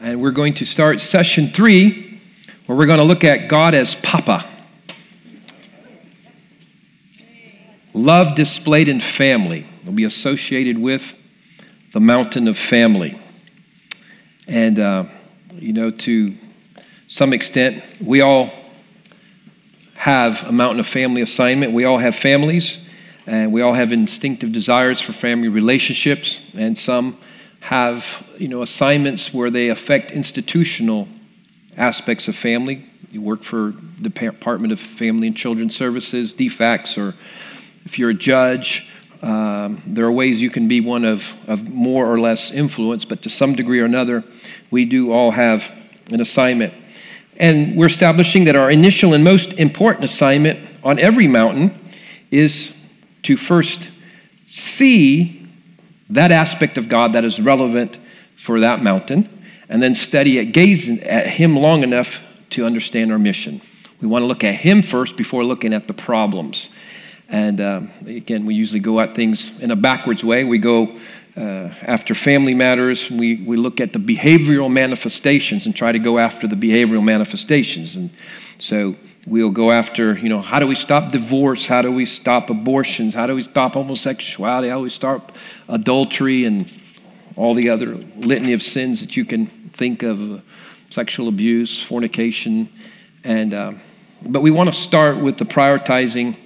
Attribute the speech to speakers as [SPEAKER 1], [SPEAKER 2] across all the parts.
[SPEAKER 1] And we're going to start session three, where we're going to look at God as Papa. Love displayed in family will be associated with the mountain of family. And, uh, you know, to some extent, we all have a mountain of family assignment. We all have families, and we all have instinctive desires for family relationships, and some have you know assignments where they affect institutional aspects of family. You work for the Department of Family and Children Services, DFACS, or if you're a judge, um, there are ways you can be one of, of more or less influence, but to some degree or another, we do all have an assignment. And we're establishing that our initial and most important assignment on every mountain is to first see that aspect of God that is relevant for that mountain, and then study it, gaze at Him long enough to understand our mission. We want to look at Him first before looking at the problems. And um, again, we usually go at things in a backwards way. We go uh, after family matters, we, we look at the behavioral manifestations and try to go after the behavioral manifestations. And so we'll go after, you know, how do we stop divorce? How do we stop abortions? How do we stop homosexuality? How do we stop adultery and all the other litany of sins that you can think of uh, sexual abuse, fornication. And, uh, but we want to start with the prioritizing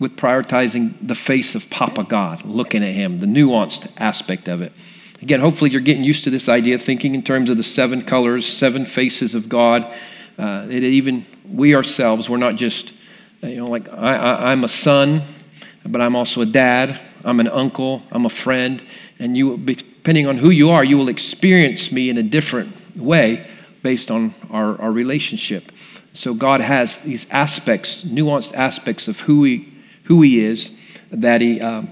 [SPEAKER 1] with prioritizing the face of Papa God, looking at Him, the nuanced aspect of it. Again, hopefully you're getting used to this idea, thinking in terms of the seven colors, seven faces of God. Uh, it even we ourselves, we're not just, you know, like I, I, I'm a son, but I'm also a dad. I'm an uncle. I'm a friend, and you, depending on who you are, you will experience me in a different way based on our, our relationship. So God has these aspects, nuanced aspects of who He who He is that He uh,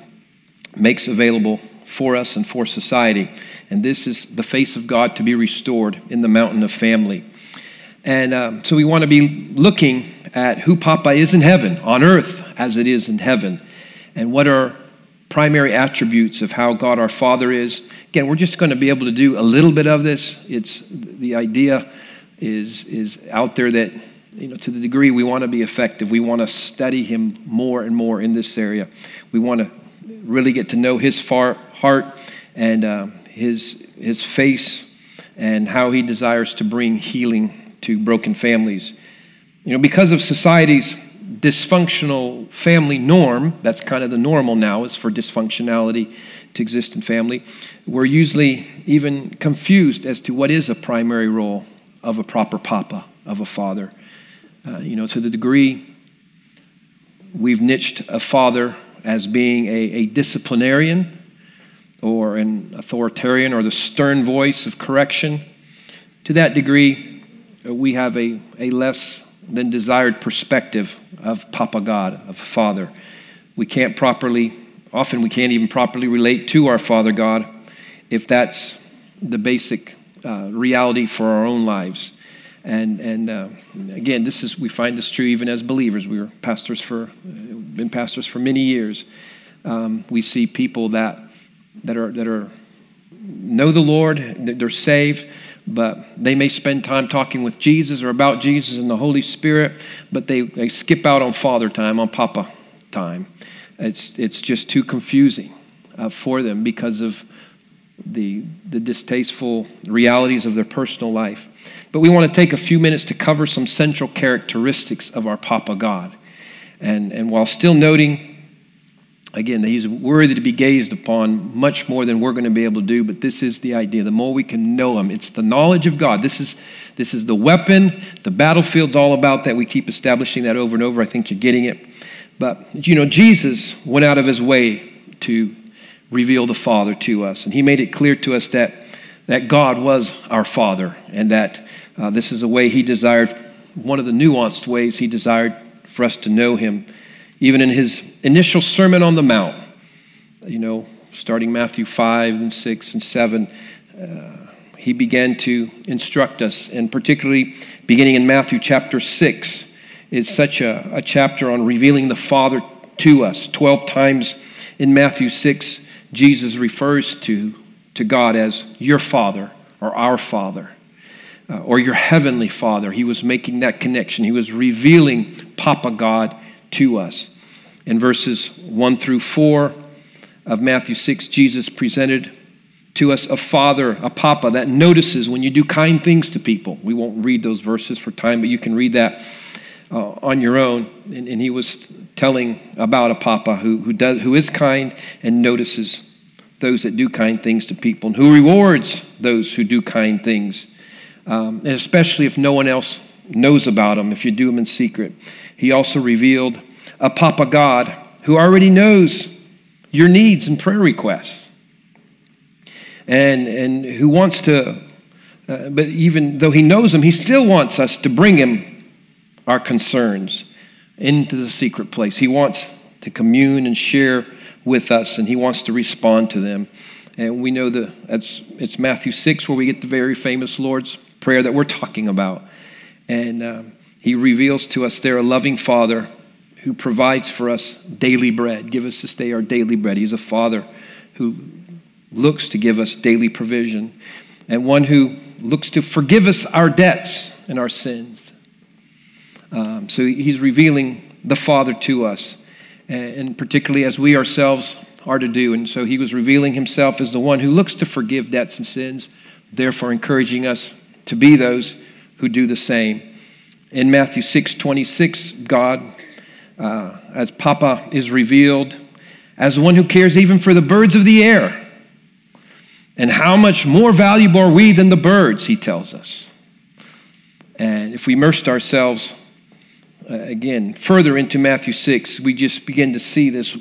[SPEAKER 1] makes available for us and for society. And this is the face of God to be restored in the mountain of family. And um, so we want to be looking at who Papa is in heaven, on earth as it is in heaven, and what are primary attributes of how God our Father is. Again, we're just going to be able to do a little bit of this. It's the idea is is out there that you know, to the degree we want to be effective, we want to study him more and more in this area. We want to really get to know his far heart and uh, his, his face and how he desires to bring healing to broken families. You know, because of society's dysfunctional family norm, that's kind of the normal now, is for dysfunctionality to exist in family. We're usually even confused as to what is a primary role of a proper papa, of a father. Uh, you know, to the degree we've niched a father as being a, a disciplinarian or an authoritarian or the stern voice of correction, to that degree, we have a, a less than desired perspective of Papa God, of Father. We can't properly, often we can't even properly relate to our Father God if that's the basic uh, reality for our own lives. And, and uh, again, this is, we find this true even as believers. We were pastors for, been pastors for many years. Um, we see people that, that, are, that are, know the Lord, they're saved, but they may spend time talking with Jesus or about Jesus and the Holy Spirit, but they, they skip out on father time, on papa time. It's, it's just too confusing uh, for them because of the, the distasteful realities of their personal life. But we want to take a few minutes to cover some central characteristics of our Papa God. And, and while still noting, again, that He's worthy to be gazed upon much more than we're going to be able to do, but this is the idea. The more we can know Him, it's the knowledge of God. This is, this is the weapon. The battlefield's all about that. We keep establishing that over and over. I think you're getting it. But, you know, Jesus went out of His way to reveal the Father to us. And he made it clear to us that, that God was our Father and that uh, this is a way he desired, one of the nuanced ways he desired for us to know him. Even in his initial Sermon on the Mount, you know, starting Matthew 5 and 6 and 7, uh, he began to instruct us, and particularly beginning in Matthew chapter 6 is such a, a chapter on revealing the Father to us. 12 times in Matthew 6, Jesus refers to, to God as your Father or or our Father uh, or your heavenly Father. He was making that connection. He was revealing Papa God to us. In verses 1 through 4 of Matthew 6, Jesus presented to us a father, a papa that notices when you do kind things to people. We won't read those verses for time, but you can read that uh, on your own. And, and, he was telling about a papa who, who, does, who is kind and notices those that do kind things to people and who rewards those who do kind things, um, and especially if no one else knows about them, if you do them in secret. He also revealed a papa God who already knows your needs and prayer requests and, and who wants to, uh, but even though he knows them, he still wants us to bring him our concerns into the secret place. He wants to commune and share with us, and he wants to respond to them. And we know that it's Matthew 6 where we get the very famous Lord's Prayer that we're talking about. And uh, he reveals to us there a loving Father who provides for us daily bread. Give us this day our daily bread. He's a Father who looks to give us daily provision, and one who looks to forgive us our debts and our sins. Um, so he's revealing the Father to us, and particularly as we ourselves are to do. And so he was revealing himself as the one who looks to forgive debts and sins, therefore encouraging us to be those who do the same. In Matthew 6 26, God, uh, as Papa is revealed, as one who cares even for the birds of the air and how much more valuable are we than the birds, he tells us. And if we immersed ourselves uh, again further into Matthew 6, we just begin to see this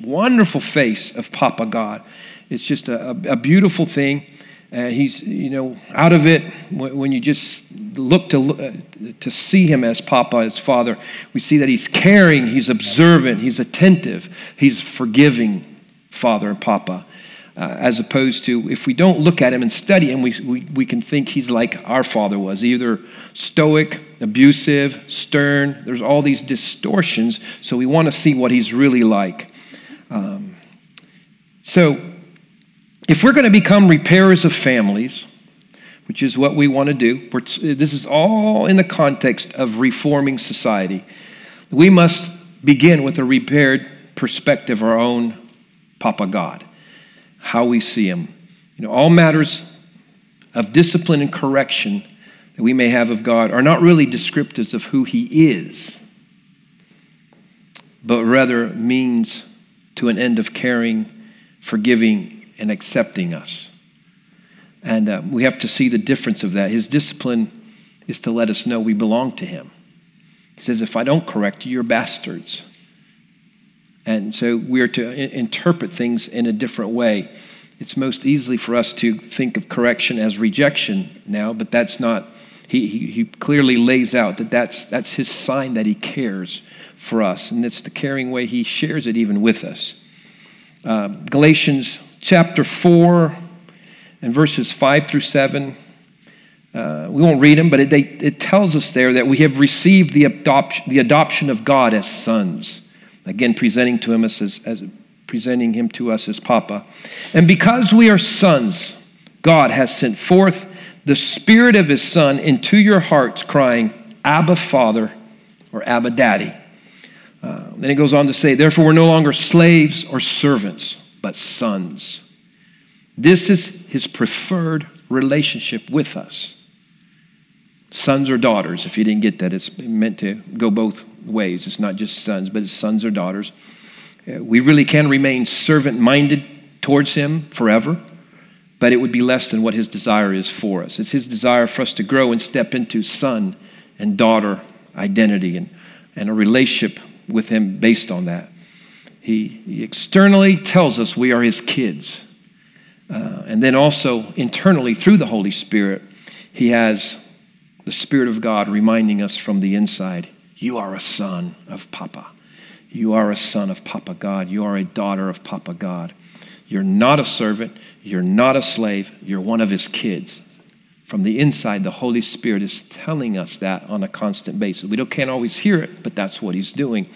[SPEAKER 1] wonderful face of Papa God. It's just a, a beautiful thing. Uh, he's, you know, out of it, when you just look to, uh, to see him as Papa, as Father, we see that he's caring, he's observant, he's attentive, he's forgiving Father and Papa uh, as opposed to if we don't look at him and study him, we, we, we can think he's like our father was either stoic, abusive, stern. There's all these distortions, so we want to see what he's really like. Um, so, if we're going to become repairers of families, which is what we want to do, this is all in the context of reforming society. We must begin with a repaired perspective of our own Papa God how we see him. You know, all matters of discipline and correction that we may have of God are not really descriptives of who he is, but rather means to an end of caring, forgiving, and accepting us. And uh, we have to see the difference of that. His discipline is to let us know we belong to him. He says, If I don't correct you, you're bastards. And so we are to interpret things in a different way. It's most easily for us to think of correction as rejection now, but that's not. He, he, he clearly lays out that that's, that's his sign that he cares for us, and it's the caring way he shares it even with us. Uh, Galatians chapter 4 and verses 5 through 7. Uh, we won't read them, but it, they, it tells us there that we have received the adoption, the adoption of God as sons. Again, presenting to him as, as presenting him to us as Papa. And because we are sons, God has sent forth the Spirit of His Son into your hearts, crying, Abba, Father, or Abba, Daddy. Uh, then he goes on to say, Therefore, we're no longer slaves or servants, but sons. This is His preferred relationship with us. Sons or daughters, if you didn't get that, it's meant to go both ways. It's not just sons, but it's sons or daughters. Uh, we really can remain servant minded towards Him forever, but it would be less than what His desire is for us. It's His desire for us to grow and step into son and daughter identity and, and a relationship with Him based on that. He, he externally tells us we are His kids. Uh, and then also internally through the Holy Spirit, He has the Spirit of God reminding us from the inside you are a son of Papa. You are a son of Papa God. You are a daughter of Papa God. You're not a servant. You're not a slave. You're one of his kids. From the inside, the Holy Spirit is telling us that on a constant basis. We don't, can't always hear it, but that's what he's doing.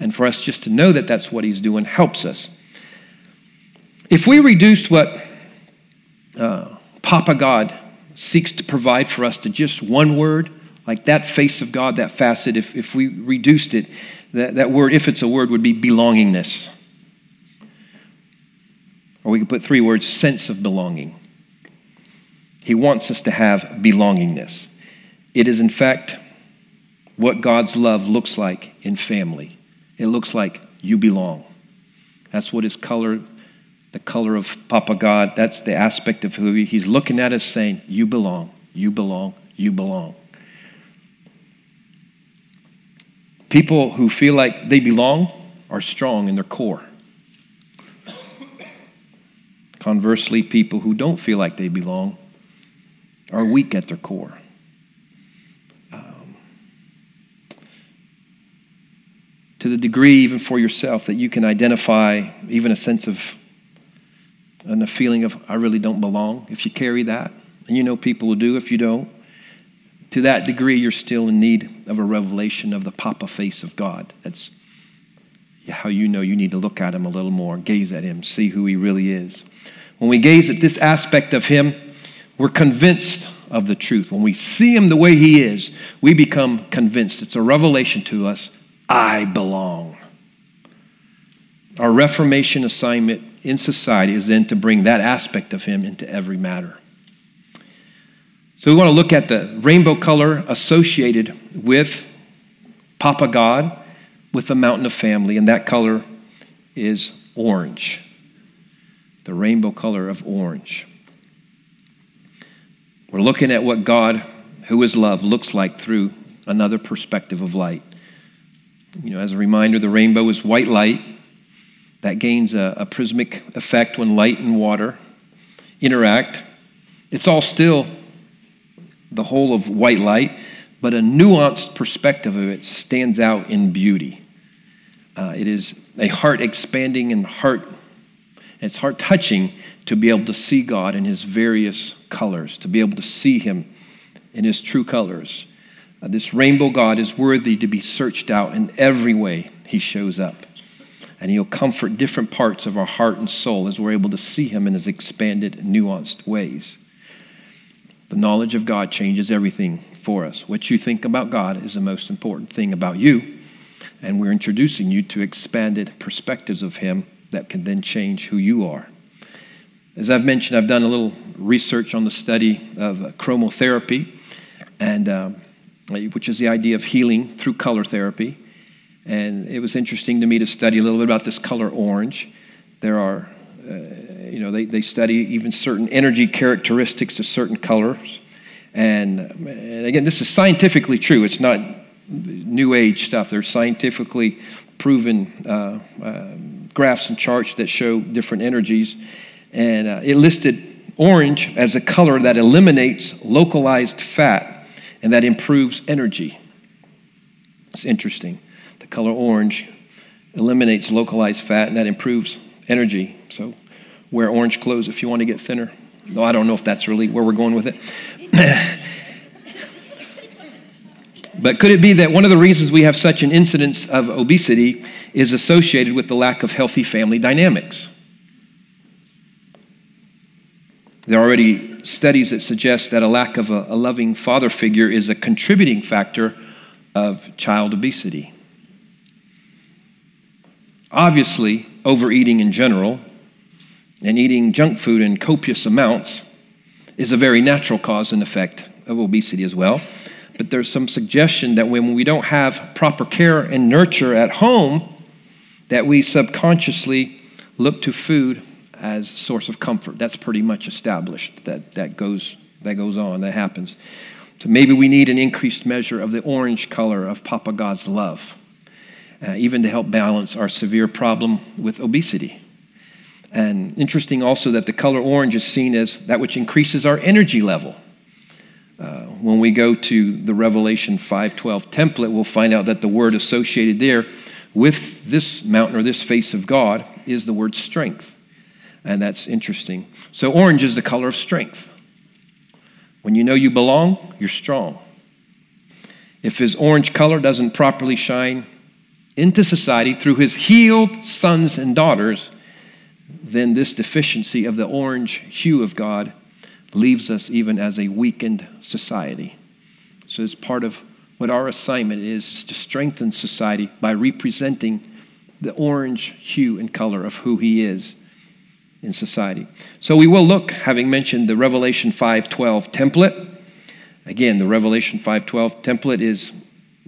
[SPEAKER 1] And for us just to know that that's what he's doing helps us. If we reduced what uh, Papa God seeks to provide for us to just one word, like that face of God, that facet, if, if we reduced it, that, that word, if it's a word, would be belongingness. Or we could put three words sense of belonging. He wants us to have belongingness. It is, in fact, what God's love looks like in family. It looks like you belong. That's what his color, the color of Papa God, that's the aspect of who he, he's looking at us saying, You belong, you belong, you belong. People who feel like they belong are strong in their core. Conversely, people who don't feel like they belong are weak at their core. Um, to the degree, even for yourself, that you can identify even a sense of and a feeling of, I really don't belong, if you carry that, and you know people will do if you don't, to that degree, you're still in need of a revelation of the Papa face of God. That's how you know you need to look at him a little more, gaze at him, see who he really is. When we gaze at this aspect of him, we're convinced of the truth. When we see him the way he is, we become convinced. It's a revelation to us I belong. Our Reformation assignment in society is then to bring that aspect of him into every matter. So we want to look at the rainbow color associated with Papa God, with the mountain of family, and that color is orange. The rainbow color of orange. We're looking at what God, who is love, looks like through another perspective of light. You know, as a reminder, the rainbow is white light that gains a, a prismatic effect when light and water interact. It's all still the whole of white light, but a nuanced perspective of it stands out in beauty. Uh, it is a heart expanding and heart, it's heart touching to be able to see God in his various colors, to be able to see him in his true colors. Uh, this rainbow God is worthy to be searched out in every way he shows up. And he'll comfort different parts of our heart and soul as we're able to see him in his expanded, nuanced ways. The knowledge of God changes everything for us. What you think about God is the most important thing about you. And we're introducing you to expanded perspectives of Him that can then change who you are. As I've mentioned, I've done a little research on the study of chromotherapy, and um, which is the idea of healing through color therapy. And it was interesting to me to study a little bit about this color orange. There are uh, you know, they, they study even certain energy characteristics of certain colors. And, and again, this is scientifically true. It's not new age stuff. There's scientifically proven uh, uh, graphs and charts that show different energies. And uh, it listed orange as a color that eliminates localized fat and that improves energy. It's interesting. The color orange eliminates localized fat and that improves energy. So wear orange clothes if you want to get thinner. No, I don't know if that's really where we're going with it. but could it be that one of the reasons we have such an incidence of obesity is associated with the lack of healthy family dynamics? There are already studies that suggest that a lack of a, a loving father figure is a contributing factor of child obesity. Obviously, overeating in general and eating junk food in copious amounts is a very natural cause and effect of obesity as well. But there's some suggestion that when we don't have proper care and nurture at home, that we subconsciously look to food as source of comfort. That's pretty much established. That that goes that goes on. That happens. So maybe we need an increased measure of the orange color of Papa God's love, uh, even to help balance our severe problem with obesity. And interesting also that the color orange is seen as that which increases our energy level. Uh, when we go to the Revelation 5:12 template, we'll find out that the word associated there with this mountain or this face of God is the word strength. And that's interesting. So orange is the color of strength. When you know you belong, you're strong. If his orange color doesn't properly shine into society through his healed sons and daughters, then this deficiency of the orange hue of God leaves us even as a weakened society. So, it's part of what our assignment is, is to strengthen society by representing the orange hue and color of who He is in society. So we will look, having mentioned the Revelation 5:12 template. Again, the Revelation 5:12 template is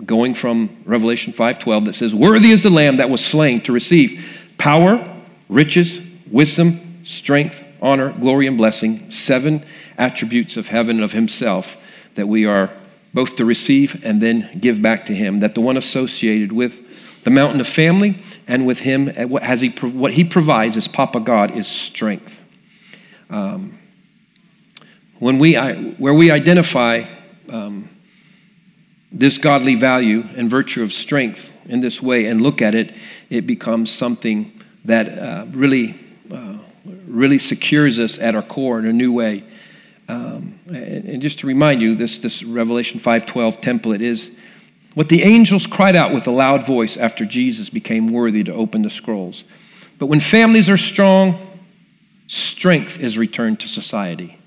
[SPEAKER 1] going from Revelation 5:12 that says, "Worthy is the lamb that was slain to receive power, riches, wisdom, strength, honor, glory and blessing, seven attributes of heaven and of himself that we are both to receive and then give back to him, that the one associated with the mountain of family and with him, as he, what he provides as Papa God is strength. Um, when we, where we identify um, this godly value and virtue of strength in this way and look at it, it becomes something that uh, really, uh, really secures us at our core in a new way. Um, and, and, just to remind you, this, this Revelation 5.12 template is what the angels cried out with a loud voice after Jesus became worthy to open the scrolls. But when families are strong, strength is returned to society.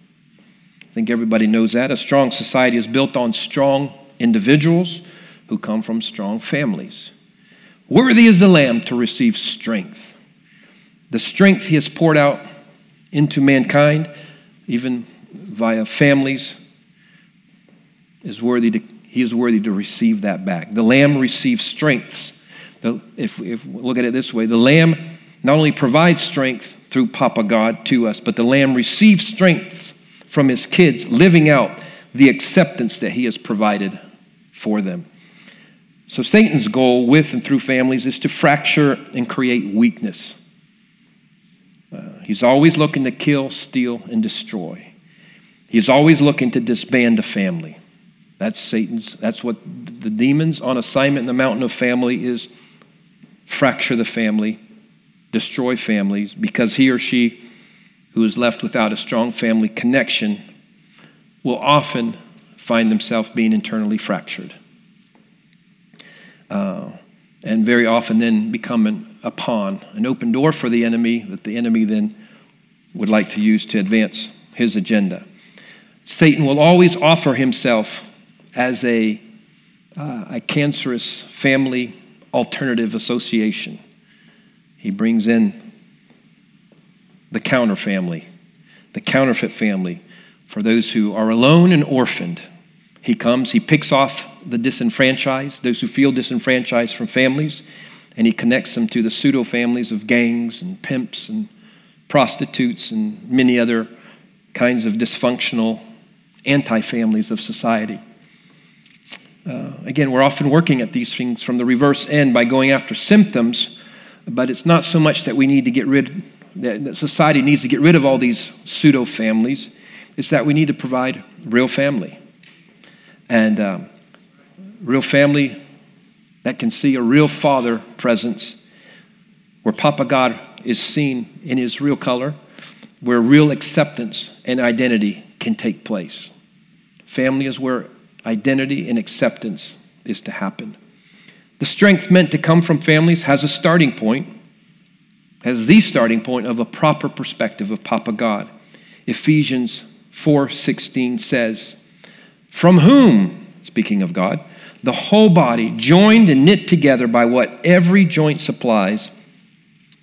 [SPEAKER 1] I think everybody knows that. A strong society is built on strong individuals who come from strong families. Worthy is the Lamb to receive strength. The strength he has poured out into mankind, even via families, is worthy to he is worthy to receive that back. The lamb receives strengths. If, if we look at it this way, the lamb not only provides strength through Papa God to us, but the lamb receives strength from his kids, living out the acceptance that he has provided for them. So, Satan's goal with and through families is to fracture and create weakness. Uh, he's always looking to kill, steal, and destroy. He's always looking to disband a family. That's Satan's, that's what the demons on assignment in the mountain of family is fracture the family, destroy families, because he or she who is left without a strong family connection will often find themselves being internally fractured. Uh, and very often then become an, a pawn, an open door for the enemy that the enemy then would like to use to advance his agenda. Satan will always offer himself as a, uh, a cancerous family alternative association. He brings in the counter family, the counterfeit family, for those who are alone and orphaned. He comes, he picks off the disenfranchised, those who feel disenfranchised from families, and he connects them to the pseudo families of gangs and pimps and prostitutes and many other kinds of dysfunctional anti families of society. Uh, again, we're often working at these things from the reverse end by going after symptoms, but it's not so much that we need to get rid, that society needs to get rid of all these pseudo families. It's that we need to provide real family. And um, real family that can see a real father presence, where Papa God is seen in his real color, where real acceptance and identity can take place. Family is where identity and acceptance is to happen. The strength meant to come from families has a starting point, has the starting point of a proper perspective of Papa God. Ephesians 4:16 says, "From whom, speaking of God, the whole body, joined and knit together by what every joint supplies,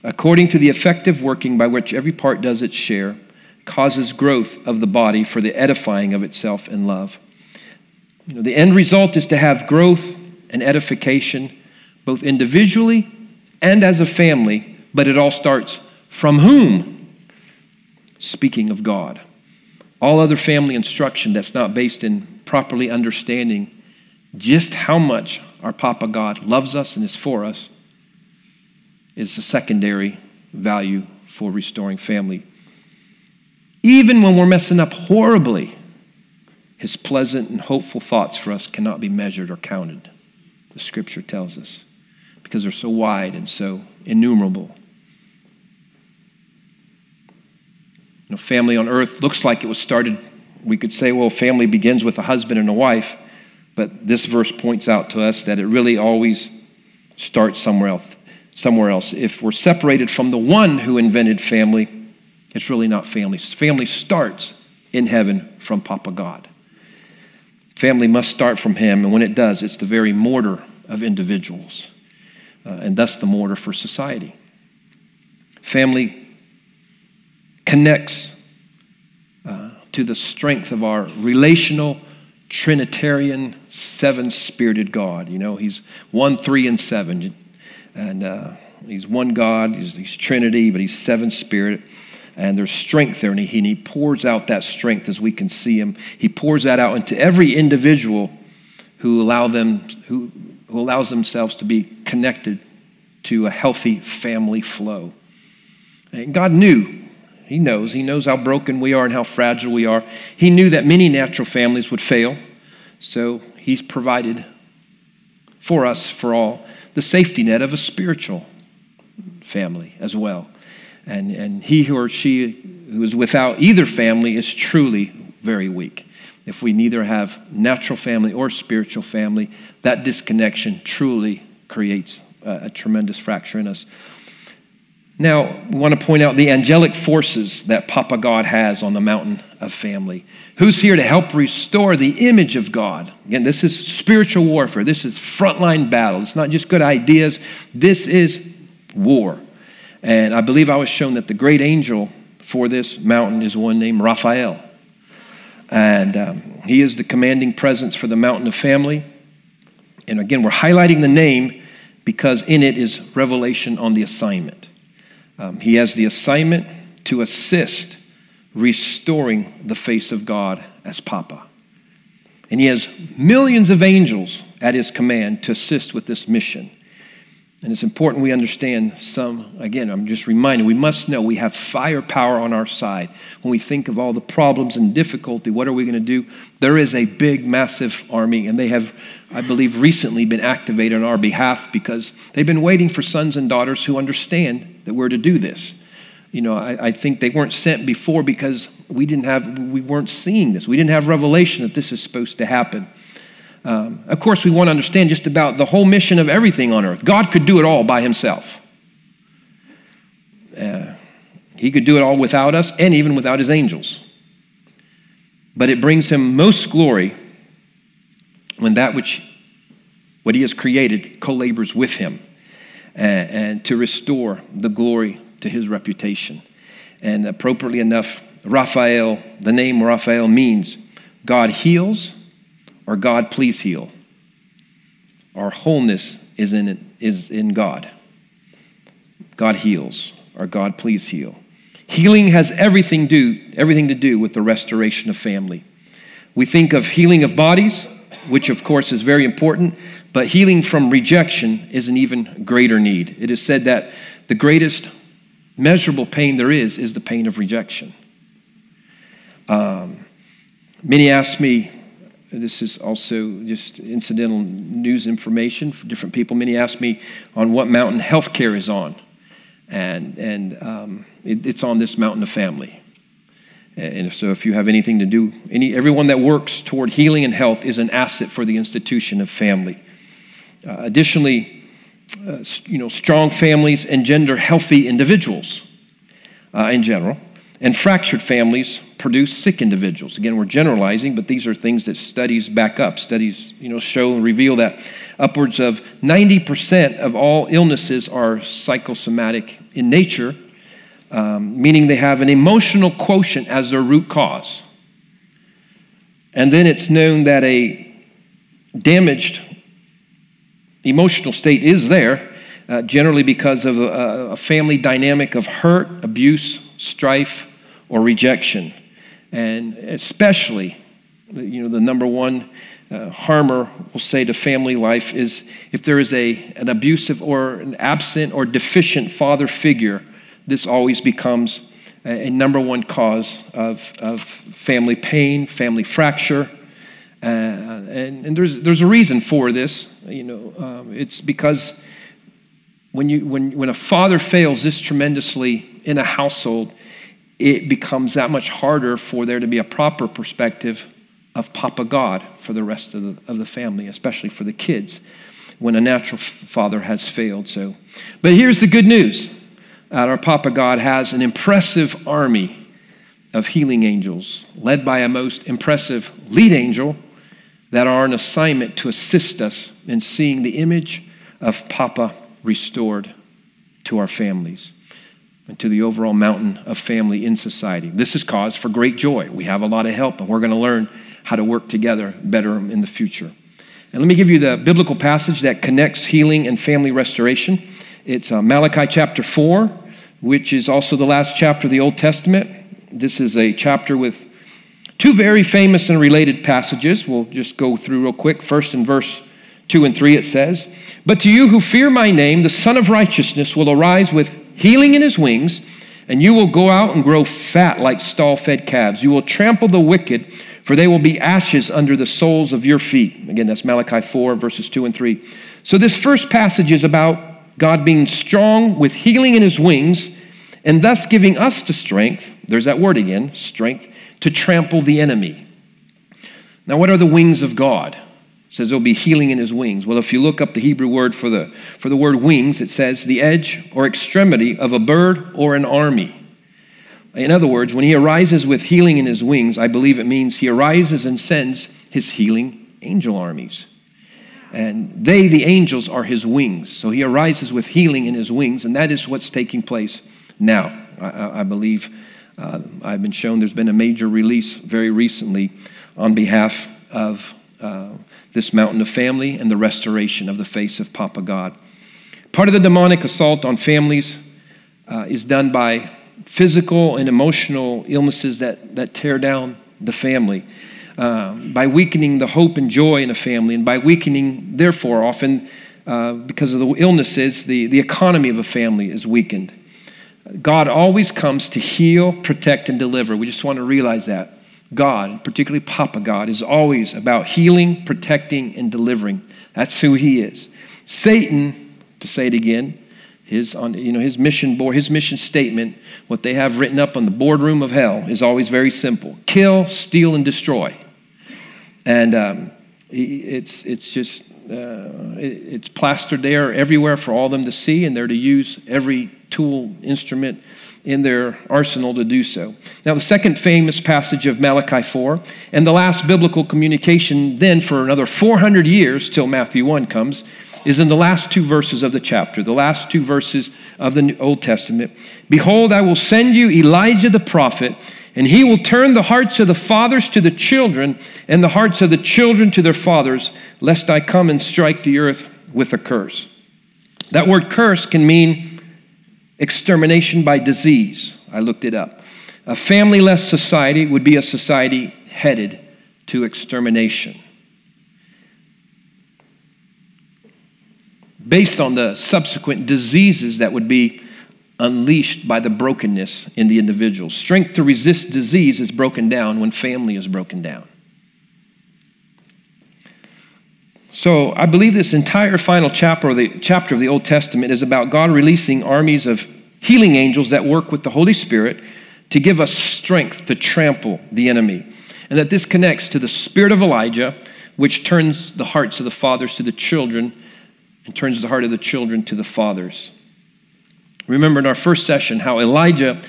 [SPEAKER 1] according to the effective working by which every part does its share, causes growth of the body for the edifying of itself in love." You know, the end result is to have growth and edification, both individually and as a family, but it all starts from whom? Speaking of God. All other family instruction that's not based in properly understanding just how much our Papa God loves us and is for us is a secondary value for restoring family. Even when we're messing up horribly, his pleasant and hopeful thoughts for us cannot be measured or counted, the scripture tells us, because they're so wide and so innumerable. Know, family on earth looks like it was started, we could say, well, family begins with a husband and a wife, but this verse points out to us that it really always starts somewhere else. Somewhere else. If we're separated from the one who invented family, it's really not family. Family starts in heaven from Papa God. Family must start from Him, and when it does, it's the very mortar of individuals, uh, and thus the mortar for society. Family connects uh, to the strength of our relational Trinitarian, seven spirited God. You know, He's one, three, and seven. And uh, He's one God, he's, he's, Trinity, but He's seven spirit. And there's strength there, and he, and he pours out that strength as we can see Him. He pours that out into every individual who, allow them, who, who allows themselves to be connected to a healthy family flow. And God knew he knows. He knows how broken we are and how fragile we are. He knew that many natural families would fail. So he's provided for us, for all, the safety net of a spiritual family as well. And, and he or she who is without either family is truly very weak. If we neither have natural family or spiritual family, that disconnection truly creates a, a tremendous fracture in us. Now, we want to point out the angelic forces that Papa God has on the mountain of family. Who's here to help restore the image of God? Again, this is spiritual warfare. This is frontline battle. It's not just good ideas, this is war. And I believe I was shown that the great angel for this mountain is one named Raphael. And um, he is the commanding presence for the mountain of family. And again, we're highlighting the name because in it is revelation on the assignment. Um, he has the assignment to assist restoring the face of God as Papa. And he has millions of angels at his command to assist with this mission. And it's important we understand some, again, I'm just reminding, we must know we have firepower on our side. When we think of all the problems and difficulty, what are we going to do? There is a big, massive army, and they have, I believe, recently been activated on our behalf because they've been waiting for sons and daughters who understand that we're to do this. You know, I, I think they weren't sent before because we didn't have, we weren't seeing this. We didn't have revelation that this is supposed to happen. Um, of course, we want to understand just about the whole mission of everything on earth. God could do it all by himself. Uh, he could do it all without us and even without his angels. But it brings him most glory when that which what he has created co-labors with him and, and to restore the glory to his reputation. And appropriately enough, Raphael, the name Raphael means God heals or God, please heal. Our wholeness is in, is in God. God heals, or God, please heal. Healing has everything, do, everything to do with the restoration of family. We think of healing of bodies, which of course is very important, but healing from rejection is an even greater need. It is said that the greatest measurable pain there is is the pain of rejection. Um, many ask me, this is also just incidental news information for different people. Many ask me on what mountain healthcare is on, and and um, it, it's on this mountain of family. And if so, if you have anything to do, any everyone that works toward healing and health is an asset for the institution of family. Uh, additionally, uh, you know, strong families engender healthy individuals uh, in general. And fractured families produce sick individuals. Again, we're generalizing, but these are things that studies back up. Studies, you know, show and reveal that upwards of 90% of all illnesses are psychosomatic in nature, um, meaning they have an emotional quotient as their root cause. And then it's known that a damaged emotional state is there, uh, generally because of a, a family dynamic of hurt, abuse, strife, or rejection. And especially, you know, the number one uh, harmer will say to family life is if there is a, an abusive or an absent or deficient father figure, this always becomes a, a number one cause of, of family pain, family fracture. Uh, and, and there's, there's a reason for this. You know, um, it's because when, you, when, when a father fails this tremendously in a household, it becomes that much harder for there to be a proper perspective of Papa God for the rest of the, of the family, especially for the kids, when a natural father has failed. So, but here's the good news: our Papa God has an impressive army of healing angels, led by a most impressive lead angel, that are on assignment to assist us in seeing the image of Papa restored to our families and to the overall mountain of family in society. This is cause for great joy. We have a lot of help, and we're going to learn how to work together better in the future. And let me give you the biblical passage that connects healing and family restoration. It's uh, Malachi chapter 4, which is also the last chapter of the Old Testament. This is a chapter with two very famous and related passages. We'll just go through real quick. First, in verse 2 and 3, it says, But to you who fear my name, the Sun of Righteousness will arise with healing in his wings, and you will go out and grow fat like stall fed calves. You will trample the wicked, for they will be ashes under the soles of your feet. Again, that's Malachi 4, verses 2 and 3. So, this first passage is about God being strong with healing in his wings and thus giving us the strength, there's that word again, strength, to trample the enemy. Now, what are the wings of God? Says there'll be healing in his wings. Well, if you look up the Hebrew word for the, for the word wings, it says the edge or extremity of a bird or an army. In other words, when he arises with healing in his wings, I believe it means he arises and sends his healing angel armies. And they, the angels, are his wings. So he arises with healing in his wings, and that is what's taking place now. I, I believe uh, I've been shown there's been a major release very recently on behalf of uh, this mountain of family and the restoration of the face of Papa God. Part of the demonic assault on families uh, is done by physical and emotional illnesses that, that tear down the family uh, by weakening the hope and joy in a family, and by weakening, therefore, often uh, because of the illnesses, the, the economy of a family is weakened. God always comes to heal, protect, and deliver. We just want to realize that. God, particularly Papa God, is always about healing, protecting, and delivering. That's who He is. Satan, to say it again, his, on, you know, his mission board, his mission statement, what they have written up on the boardroom of hell is always very simple kill, steal, and destroy. And um, it's, it's just, uh, it's plastered there everywhere for all them to see, and they're to use every tool, instrument in their arsenal to do so. Now, the second famous passage of Malachi 4, and the last biblical communication then for another 400 years till Matthew 1 comes, is in the last two verses of the chapter, the last two verses of the Old Testament. Behold, I will send you Elijah the prophet, and he will turn the hearts of the fathers to the children, and the hearts of the children to their fathers, lest I come and strike the earth with a curse. That word curse can mean extermination by disease. I looked it up. A family less society would be a society headed to extermination. based on the subsequent diseases that would be unleashed by the brokenness in the individual. Strength to resist disease is broken down when family is broken down. So I believe this entire final chapter of, the, chapter of the Old Testament is about God releasing armies of healing angels that work with the Holy Spirit to give us strength to trample the enemy. And that this connects to the spirit of Elijah, which turns the hearts of the fathers to the children and turns the heart of the children to the fathers. Remember in our first session how Elijah,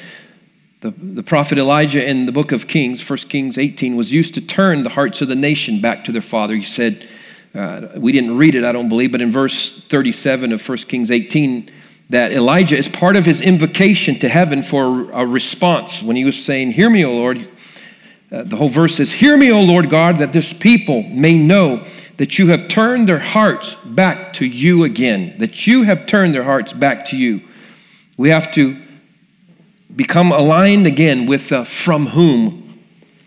[SPEAKER 1] the, the prophet Elijah in the book of Kings, 1 Kings 18, was used to turn the hearts of the nation back to their father. He said, uh, we didn't read it, I don't believe, but in verse 37 of 1 Kings 18, that Elijah is part of his invocation to heaven for a response when he was saying, Hear me, O Lord. Uh, the whole verse says, Hear me, O Lord God, that this people may know that you have turned their hearts back to you again, that you have turned their hearts back to you. We have to become aligned again with the from whom,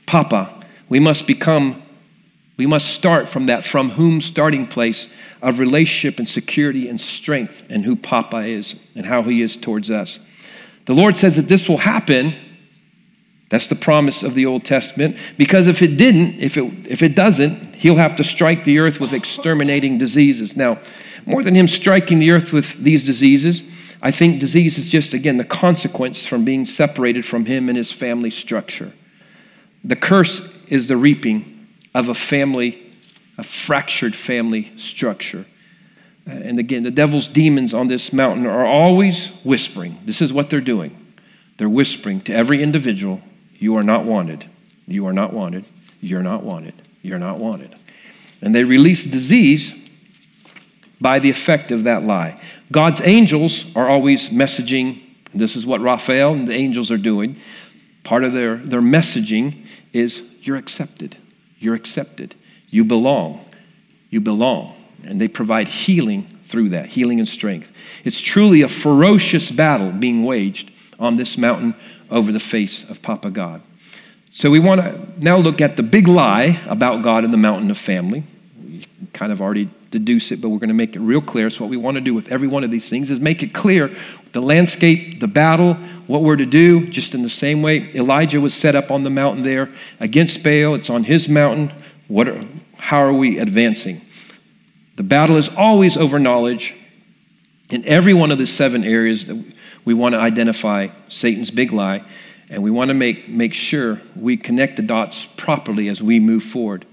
[SPEAKER 1] Papa. We must become, we must start from that from whom starting place of relationship and security and strength and who Papa is and how he is towards us. The Lord says that this will happen that's the promise of the Old Testament. Because if it didn't, if it, if it doesn't, he'll have to strike the earth with exterminating diseases. Now, more than him striking the earth with these diseases, I think disease is just, again, the consequence from being separated from him and his family structure. The curse is the reaping of a family, a fractured family structure. Uh, and again, the devil's demons on this mountain are always whispering. This is what they're doing. They're whispering to every individual You are not wanted. You are not wanted. You're not wanted. You're not wanted. And they release disease by the effect of that lie. God's angels are always messaging. This is what Raphael and the angels are doing. Part of their, their messaging is you're accepted. You're accepted. You belong. You belong. And they provide healing through that, healing and strength. It's truly a ferocious battle being waged on this mountain over the face of Papa God. So we want to now look at the big lie about God and the mountain of family. We kind of already deduce it, but we're going to make it real clear. So what we want to do with every one of these things is make it clear the landscape, the battle, what we're to do, just in the same way Elijah was set up on the mountain there against Baal. It's on his mountain. What are, how are we advancing? The battle is always over knowledge. In every one of the seven areas that we want to identify Satan's big lie, and we want to make, make sure we connect the dots properly as we move forward.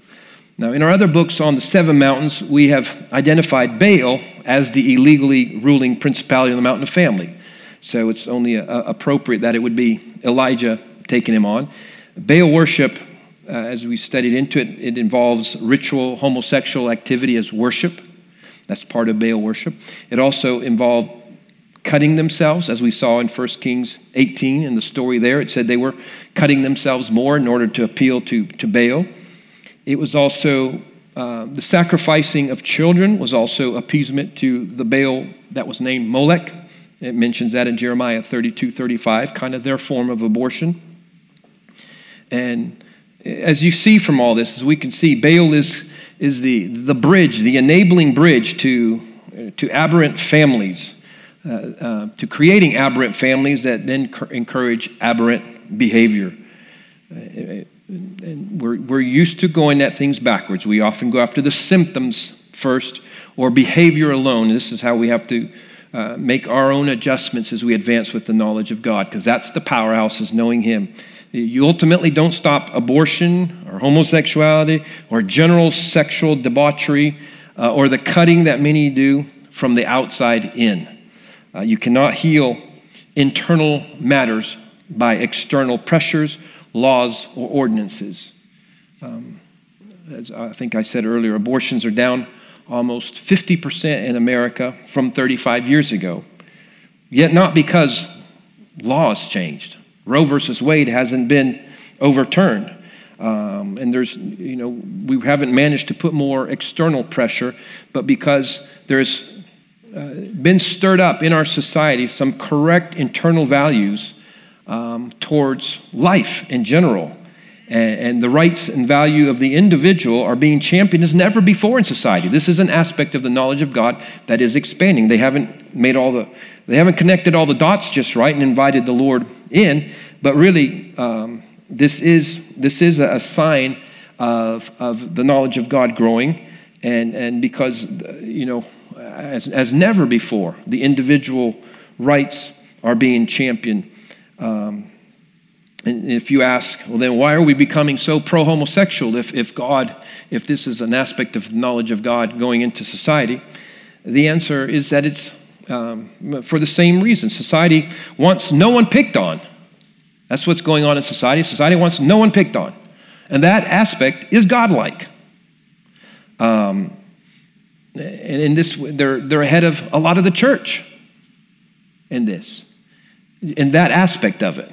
[SPEAKER 1] Now, in our other books on the seven mountains, we have identified Baal as the illegally ruling principality on the mountain of family. So it's only a, a, appropriate that it would be Elijah taking him on. Baal worship, uh, as we studied into it, it involves ritual homosexual activity as worship. That's part of Baal worship. It also involved cutting themselves, as we saw in 1 Kings 18 in the story there. It said they were cutting themselves more in order to appeal to, to Baal. It was also uh, the sacrificing of children was also appeasement to the Baal that was named Molech. It mentions that in Jeremiah 32 35, kind of their form of abortion. And as you see from all this, as we can see, Baal is, is the, the bridge, the enabling bridge to, to aberrant families uh, uh, to creating aberrant families that then encourage aberrant behavior. Uh, and we're, we're used to going at things backwards. We often go after the symptoms first or behavior alone. This is how we have to uh, make our own adjustments as we advance with the knowledge of God, because that's the powerhouse, is knowing Him. You ultimately don't stop abortion or homosexuality or general sexual debauchery uh, or the cutting that many do from the outside in. Uh, you cannot heal internal matters by external pressures, laws, or ordinances. Um, as I think I said earlier, abortions are down almost 50% in America from 35 years ago. Yet not because laws changed. Roe versus Wade hasn't been overturned. Um, and there's, you know, we haven't managed to put more external pressure, but because there's uh, been stirred up in our society some correct internal values um, towards life in general. And, and, the rights and value of the individual are being championed as never before in society. This is an aspect of the knowledge of God that is expanding. They haven't made all the, they haven't connected all the dots just right and invited the Lord in, but really, um, this is, this is a sign of, of the knowledge of God growing. And, and because, you know, as, as never before, the individual rights are being championed. Um, and if you ask, well, then why are we becoming so pro homosexual if, if God, if this is an aspect of knowledge of God going into society? The answer is that it's um, for the same reason. Society wants no one picked on. That's what's going on in society. Society wants no one picked on. And that aspect is godlike. Um, and in this, they're, they're ahead of a lot of the church in this, in that aspect of it.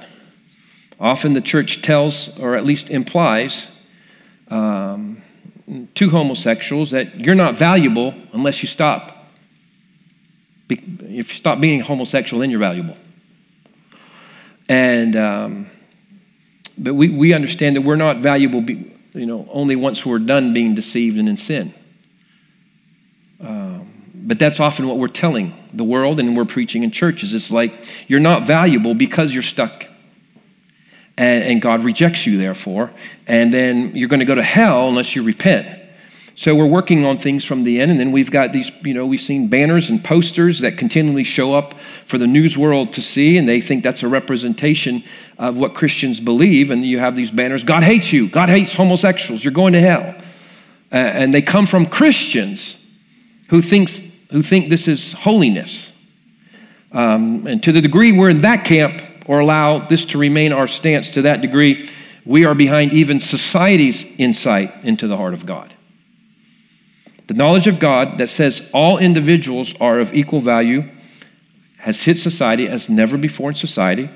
[SPEAKER 1] Often the church tells, or at least implies, um, to homosexuals that you're not valuable unless you stop. If you stop being homosexual, then you're valuable. And, um, but we, we understand that we're not valuable, be, you know, only once we're done being deceived and in sin. But that's often what we're telling the world and we're preaching in churches. It's like you're not valuable because you're stuck. And, and God rejects you, therefore. And then you're going to go to hell unless you repent. So we're working on things from the end, and then we've got these, you know, we've seen banners and posters that continually show up for the news world to see, and they think that's a representation of what Christians believe. And you have these banners God hates you, God hates homosexuals, you're going to hell. Uh, and they come from Christians who, thinks, who think this is holiness. Um, and to the degree we're in that camp or allow this to remain our stance to that degree, we are behind even society's insight into the heart of God. The knowledge of God that says all individuals are of equal value has hit society as never before in society,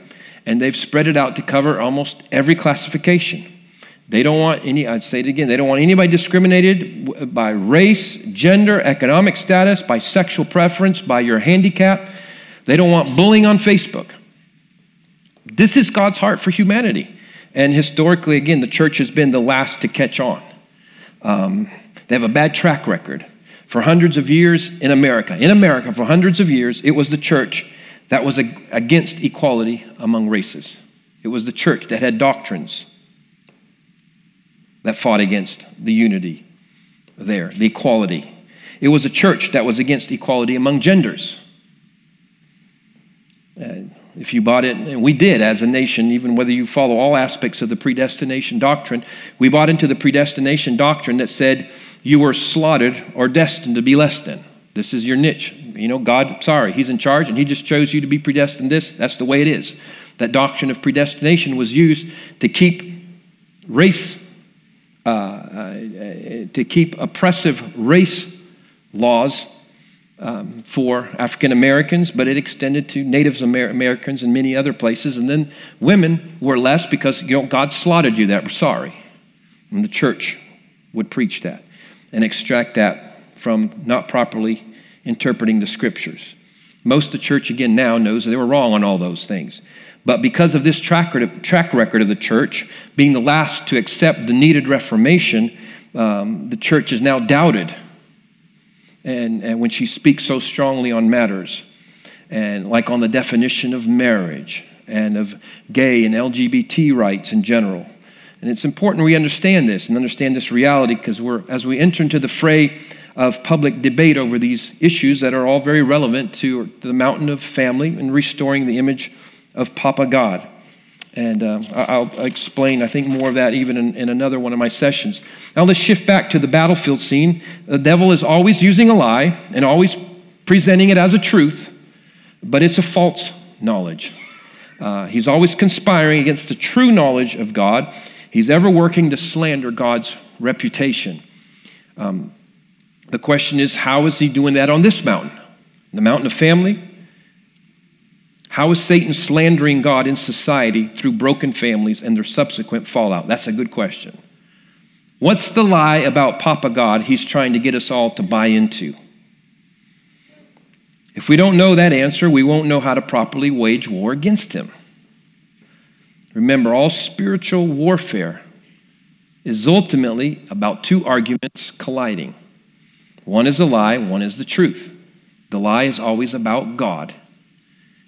[SPEAKER 1] and they've spread it out to cover almost every classification. They don't want any, I'd say it again, they don't want anybody discriminated by race, gender, economic status, by sexual preference, by your handicap. They don't want bullying on Facebook. This is God's heart for humanity. And historically, again, the church has been the last to catch on. Um, they have a bad track record. For hundreds of years in America, in America, for hundreds of years, it was the church that was against equality among races. It was the church that had doctrines that fought against the unity there, the equality. It was a church that was against equality among genders. Uh, if you bought it, and we did as a nation, even whether you follow all aspects of the predestination doctrine, we bought into the predestination doctrine that said you were slaughtered or destined to be less than. This is your niche. You know, God, sorry, He's in charge and He just chose you to be predestined this. That's the way it is. That doctrine of predestination was used to keep race uh, uh, to keep oppressive race laws um, for African Americans, but it extended to Native Amer- Americans and many other places. And then women were less because you know, God slaughtered you that. We're sorry. And the church would preach that and extract that from not properly interpreting the scriptures. Most of the church, again, now knows they were wrong on all those things. But because of this track record, of the church being the last to accept the needed reformation, um, the church is now doubted. And, and when she speaks so strongly on matters, and like on the definition of marriage and of gay and LGBT rights in general. And it's important we understand this and understand this reality because we're, as we enter into the fray of public debate over these issues that are all very relevant to the mountain of family and restoring the image of Papa God. And uh, I'll explain, I think, more of that even in, in, another one of my sessions. Now, let's shift back to the battlefield scene. The devil is always using a lie and always presenting it as a truth, but it's a false knowledge. Uh, he's always conspiring against the true knowledge of God. He's ever working to slander God's reputation. Um, the question is, how is he doing that on this mountain? The mountain of family, how is Satan slandering God in society through broken families and their subsequent fallout? That's a good question. What's the lie about Papa God he's trying to get us all to buy into? If we don't know that answer, we won't know how to properly wage war against him. Remember, all spiritual warfare is ultimately about two arguments colliding. One is a lie, one is the truth. The lie is always about God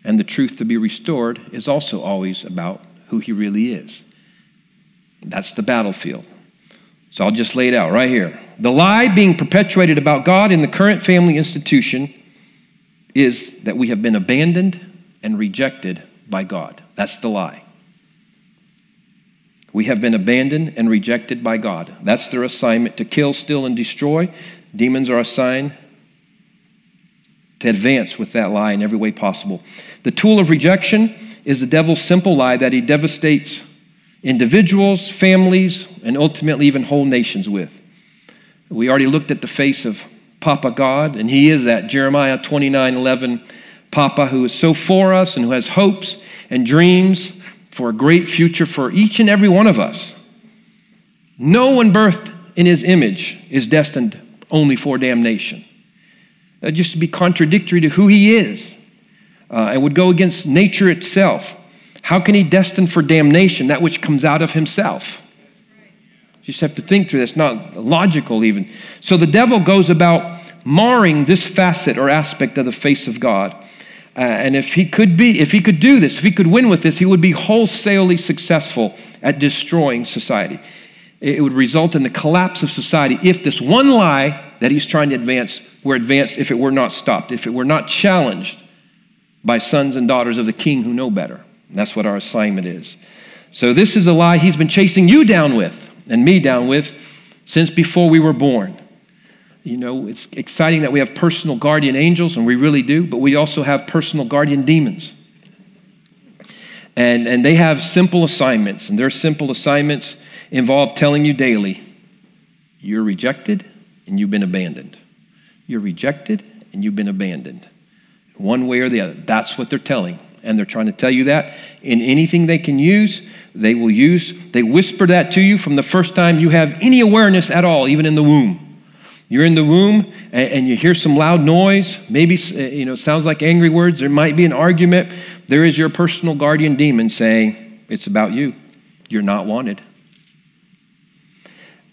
[SPEAKER 1] and the truth to be restored is also always about who he really is. That's the battlefield. So I'll just lay it out right here. The lie being perpetuated about God in the current family institution is that we have been abandoned and rejected by God. That's the lie. We have been abandoned and rejected by God. That's their assignment to kill, steal, and destroy. Demons are assigned to advance with that lie in every way possible. The tool of rejection is the devil's simple lie that he devastates individuals, families, and ultimately even whole nations with. We already looked at the face of Papa God, and he is that Jeremiah 29 11 Papa who is so for us and who has hopes and dreams for a great future for each and every one of us. No one birthed in his image is destined only for damnation. That just to be contradictory to who he is uh, and would go against nature itself. How can he destine for damnation that which comes out of himself? You just have to think through this, not logical even. So the devil goes about marring this facet or aspect of the face of God. Uh, and if he could be, if he could do this, if he could win with this, he would be wholesalely successful at destroying society. It would result in the collapse of society if this one lie that he's trying to advance were advanced if it were not stopped, if it were not challenged by sons and daughters of the king who know better. And that's what our assignment is. So, this is a lie he's been chasing you down with and me down with since before we were born. You know, it's exciting that we have personal guardian angels, and we really do, but we also have personal guardian demons. And, and they have simple assignments, and their simple assignments involve telling you daily you're rejected and you've been abandoned. You're rejected and you've been abandoned. One way or the other. That's what they're telling. And they're trying to tell you that in anything they can use, they will use. They whisper that to you from the first time you have any awareness at all, even in the womb. You're in the womb and, and you hear some loud noise. Maybe, eh, you know, sounds like angry words. There might be an argument. There is your personal guardian demon saying, It's about you. You're not wanted.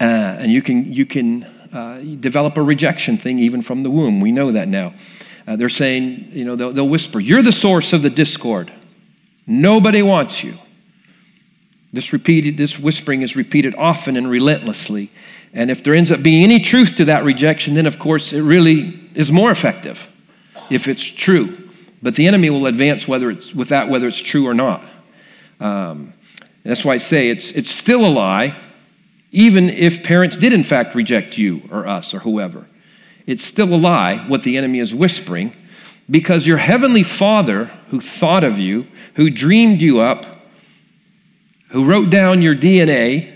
[SPEAKER 1] Uh, and you can, you can uh, develop a rejection thing even from the womb. We know that now. Uh, they're saying, you know, they'll, they'll whisper, You're the source of the discord. Nobody wants you. This repeated, this whispering is repeated often and relentlessly. And if there ends up being any truth to that rejection, then of course it really is more effective if it's true. But the enemy will advance whether it's with that, whether it's true or not. Um, that's why I say it's, it's still a lie, even if parents did in fact reject you or us or whoever. It's still a lie what the enemy is whispering because your heavenly Father, who thought of you, who dreamed you up, who wrote down your DNA,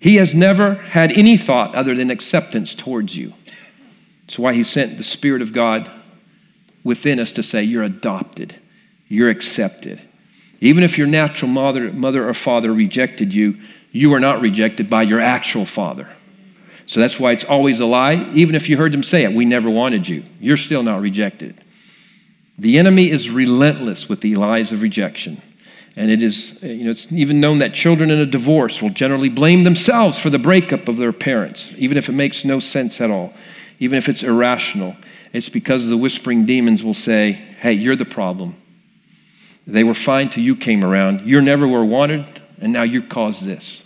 [SPEAKER 1] he has never had any thought other than acceptance towards you. That's why he sent the Spirit of God within us to say, You're adopted, you're accepted. Even if your natural mother, mother or father rejected you, you are not rejected by your actual father. So that's why it's always a lie. Even if you heard them say it, we never wanted you, you're still not rejected. The enemy is relentless with the lies of rejection. And it is, uh, you know, it's even known that children in a divorce will generally blame themselves for the breakup of their parents, even if it makes no sense at all, even if it's irrational. It's because the whispering demons will say, hey, you're the problem. They were fine till you came around. You never were wanted, and now you caused this.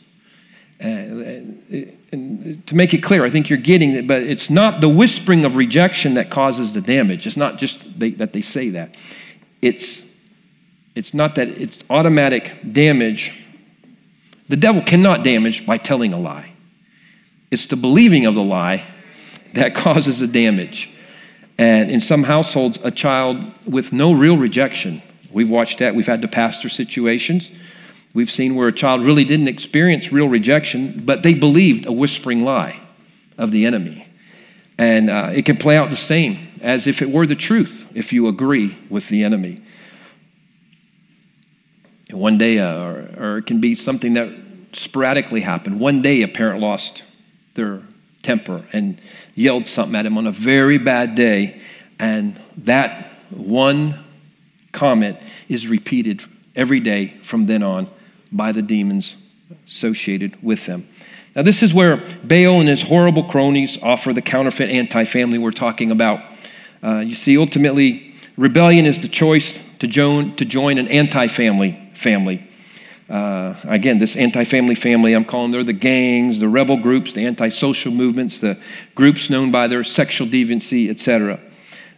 [SPEAKER 1] And to make it clear, I think you're getting it, but it's not the whispering of rejection that causes the damage. It's not just they, that they say that. It's it's not that it's automatic damage. The devil cannot damage by telling a lie. It's the believing of the lie that causes the damage. And in some households, a child with no real rejection, we've watched that. We've had the pastor situations. We've seen where a child really didn't experience real rejection, but they believed a whispering lie of the enemy. And uh, it can play out the same as if it were the truth if you agree with the enemy one day, uh, or, or it can be something that sporadically happened. One day, a parent lost their temper and yelled something at him on a very bad day, and that one comment is repeated every day from then on by the demons associated with them. Now, this is where Baal and his horrible cronies offer the counterfeit anti family we're talking about. Uh, you see, ultimately, rebellion is the choice to join, to join an anti family family. Uh, again, this anti family family, I'm calling them the gangs, the rebel groups, the anti-social movements, the groups known by their sexual deviancy, etc.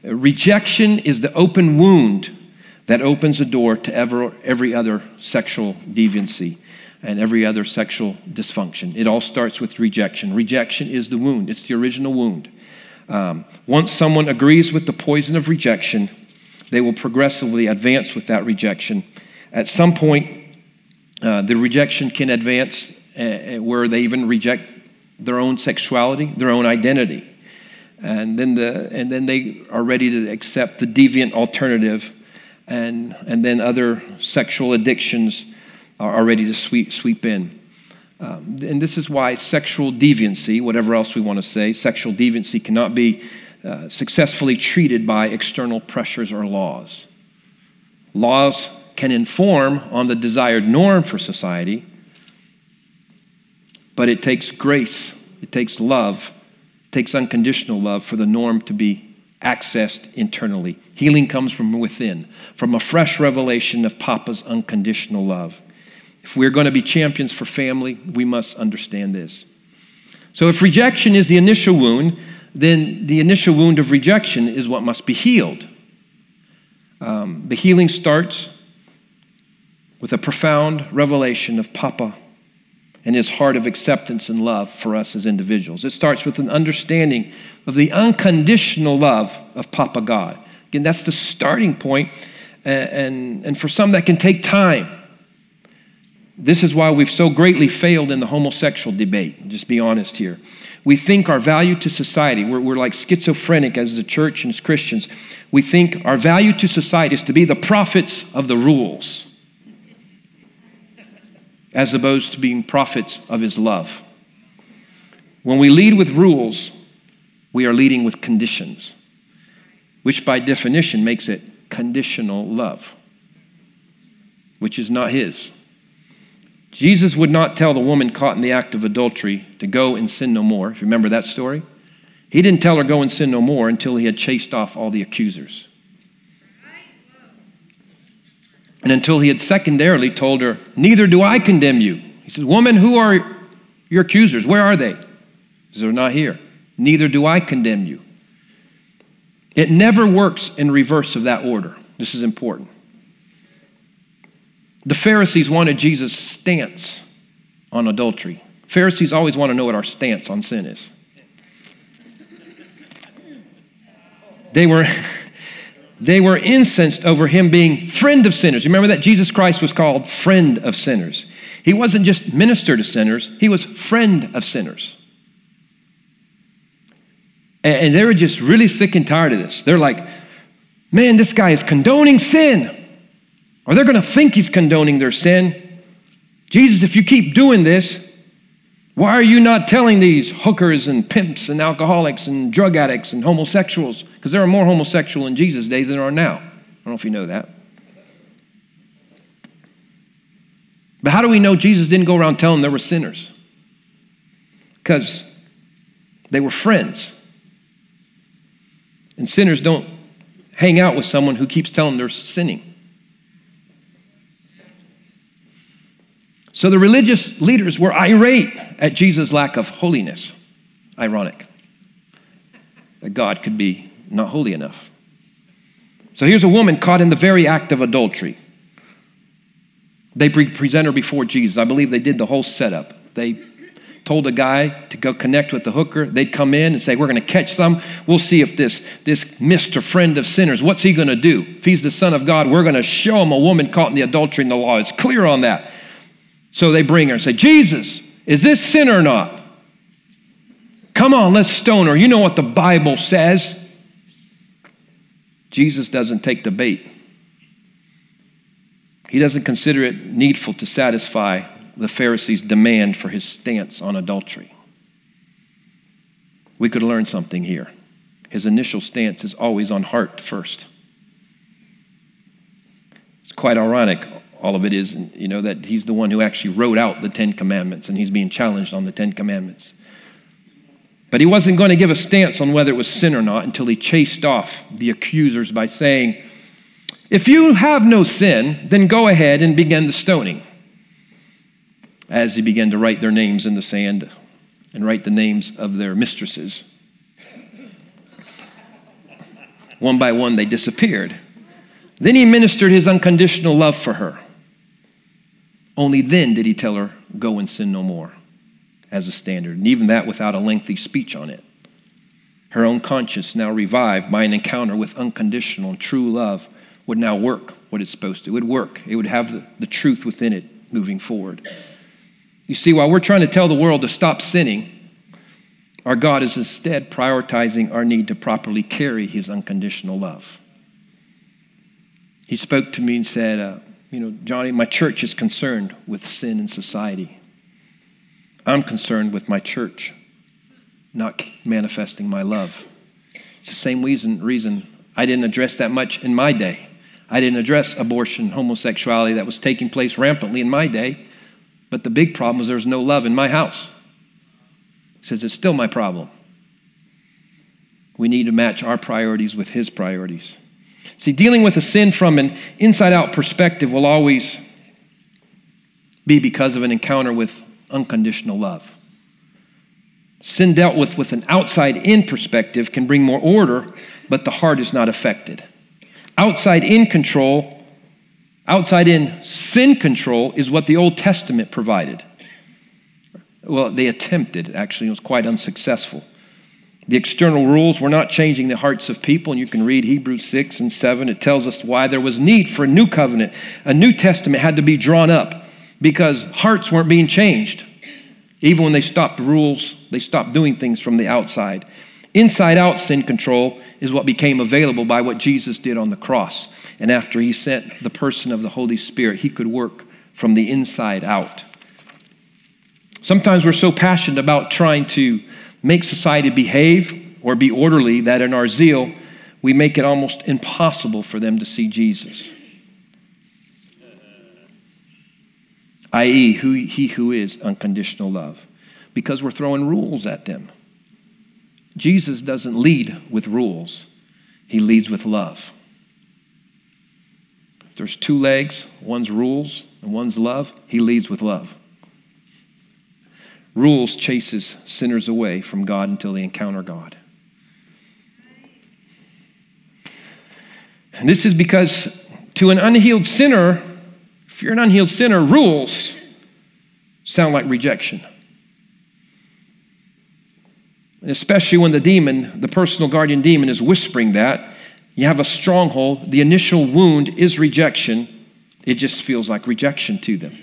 [SPEAKER 1] Rejection is the open wound that opens a door to ever, every other sexual deviancy and every other sexual dysfunction. It all starts with rejection. Rejection is the wound, it's the original wound. Um, once someone agrees with the poison of rejection, they will progressively advance with that rejection at some point, uh, the rejection can advance uh, where they even reject their own sexuality, their own identity. And then, the, and then they are ready to accept the deviant alternative, and, and then other sexual addictions are, ready to sweep, sweep in. Um, and this is why sexual deviancy, whatever else we want to say, sexual deviancy cannot be uh, successfully treated by external pressures or laws. Laws can inform on the desired norm for society, but it takes grace, it takes love, it takes unconditional love for the norm to be accessed internally. Healing comes from within, from a fresh revelation of Papa's unconditional love. If we're going to be champions for family, we must understand this. So, if rejection is the initial wound, then the initial wound of rejection is what must be healed. Um, the healing starts with a profound revelation of Papa and his heart of acceptance and love for us as individuals. It starts with an understanding of the unconditional love of Papa God. Again, that's the starting. And, and, and for some, that can take time. This is why we've so greatly failed in the homosexual debate. Just be honest here. We think our value to society, we're, we're like schizophrenic as the church and as Christians. We think our value to society is to be the prophets of the rules, as opposed to being prophets of his love. When we lead with rules, we are leading with conditions, which by definition makes it conditional love, which is not his. Jesus would not tell the woman caught in the act of adultery to go and sin no more. If you remember that story, he didn't tell her go and sin no more until he had chased off all the accusers. And until he had secondarily told her, Neither do I condemn you. He says, Woman, who are your accusers? Where are they? They're not here. Neither do I condemn you. It never works in reverse of that order. This is important. The Pharisees wanted Jesus' stance on adultery. Pharisees always want to know what our stance on sin is. They were, they were incensed over him being friend of sinners. Remember that Jesus Christ was called friend of sinners. He wasn't just minister to sinners, he was friend of sinners. And they were just really sick and tired of this. They're like, man, this guy is condoning sin. Or they're going to think he's condoning their sin. Jesus, if you keep doing this, why are you not telling these hookers and pimps and alcoholics and drug addicts and homosexuals? Because there are more homosexual in Jesus' days than there are now. I don't know if you know that. But how do we know Jesus didn't go around telling there were sinners? Because they were friends. And sinners don't hang out with someone who keeps telling them they're sinning. So the religious leaders were irate at Jesus' lack of holiness. Ironic that God could be not holy enough. So here's a woman caught in the very act of adultery. They present her before Jesus. I believe they did the whole setup. They told a guy to go connect with the hooker. They'd come in and say, We're going to catch some. We'll see if this, this Mr. Friend of Sinners, what's he going to do? If he's the Son of God, we're going to show him a woman caught in the adultery, and the law is clear on that. So they bring her and say, Jesus, is this sin or not? Come on, let's stone her. You know what the Bible says. Jesus doesn't take the bait. He doesn't consider it needful to satisfy the Pharisees' demand for his stance on adultery. We could learn something here. His initial stance is always on heart first. It's quite ironic all of it is, you know, that he's the one who actually wrote out the Ten Commandments and he's being challenged on the Ten Commandments. But he wasn't going to give a stance on whether it was sin or not until he chased off the accusers by saying, If you have no sin, then go ahead and begin the stoning. As he began to write their names in the sand and write the names of their mistresses. One by one, they disappeared. Then he ministered his unconditional love for her. Only then did he tell her, Go and sin no more, as a standard, and even that without a lengthy speech on it. Her own conscience, now revived by an encounter with unconditional and true love, would now work what it's supposed to. It would work, it would have the, the truth within it moving forward. You see, while we're trying to tell the world to stop sinning, our God is instead prioritizing our need to properly carry his unconditional love. He spoke to me and said, uh, you know, Johnny, my church is concerned with sin in society. I'm concerned with my church not manifesting my love. It's the same reason, reason I didn't address that much in my day. I didn't address abortion, homosexuality that was taking place rampantly in my day. But the big problem was there was no love in my house. He says it's still my problem. We need to match our priorities with his priorities. See, dealing with a sin from an inside out perspective will always be because of an encounter with unconditional love. Sin dealt with with an outside in perspective can bring more order, but the heart is not affected. Outside in control, outside in sin control is what the Old Testament provided. Well, they attempted, actually, it was quite unsuccessful. The external rules were not changing the hearts of people, and you can read Hebrews 6 and 7. It tells us why there was need for a new covenant. A New Testament had to be drawn up because hearts weren't being changed. Even when they stopped rules, they stopped doing things from the outside. Inside out sin control is what became available by what Jesus did on the cross. And after he sent the person of the Holy Spirit, he could work from the inside out. Sometimes we're so passionate about trying to make society behave or be orderly that in our zeal, we make it almost impossible for them to see Jesus. i.e., who, he who is unconditional love, because we're throwing rules at them. Jesus doesn't lead with rules, he leads with love. If there's two legs, one's rules and one's love, he leads with love. Rules chases sinners away from God until they encounter God. And this is because to an unhealed sinner, if you're an unhealed sinner, rules sound like rejection. And especially when the demon, the personal guardian demon, is whispering that, you have a stronghold, the initial wound is rejection. It just feels like rejection to them.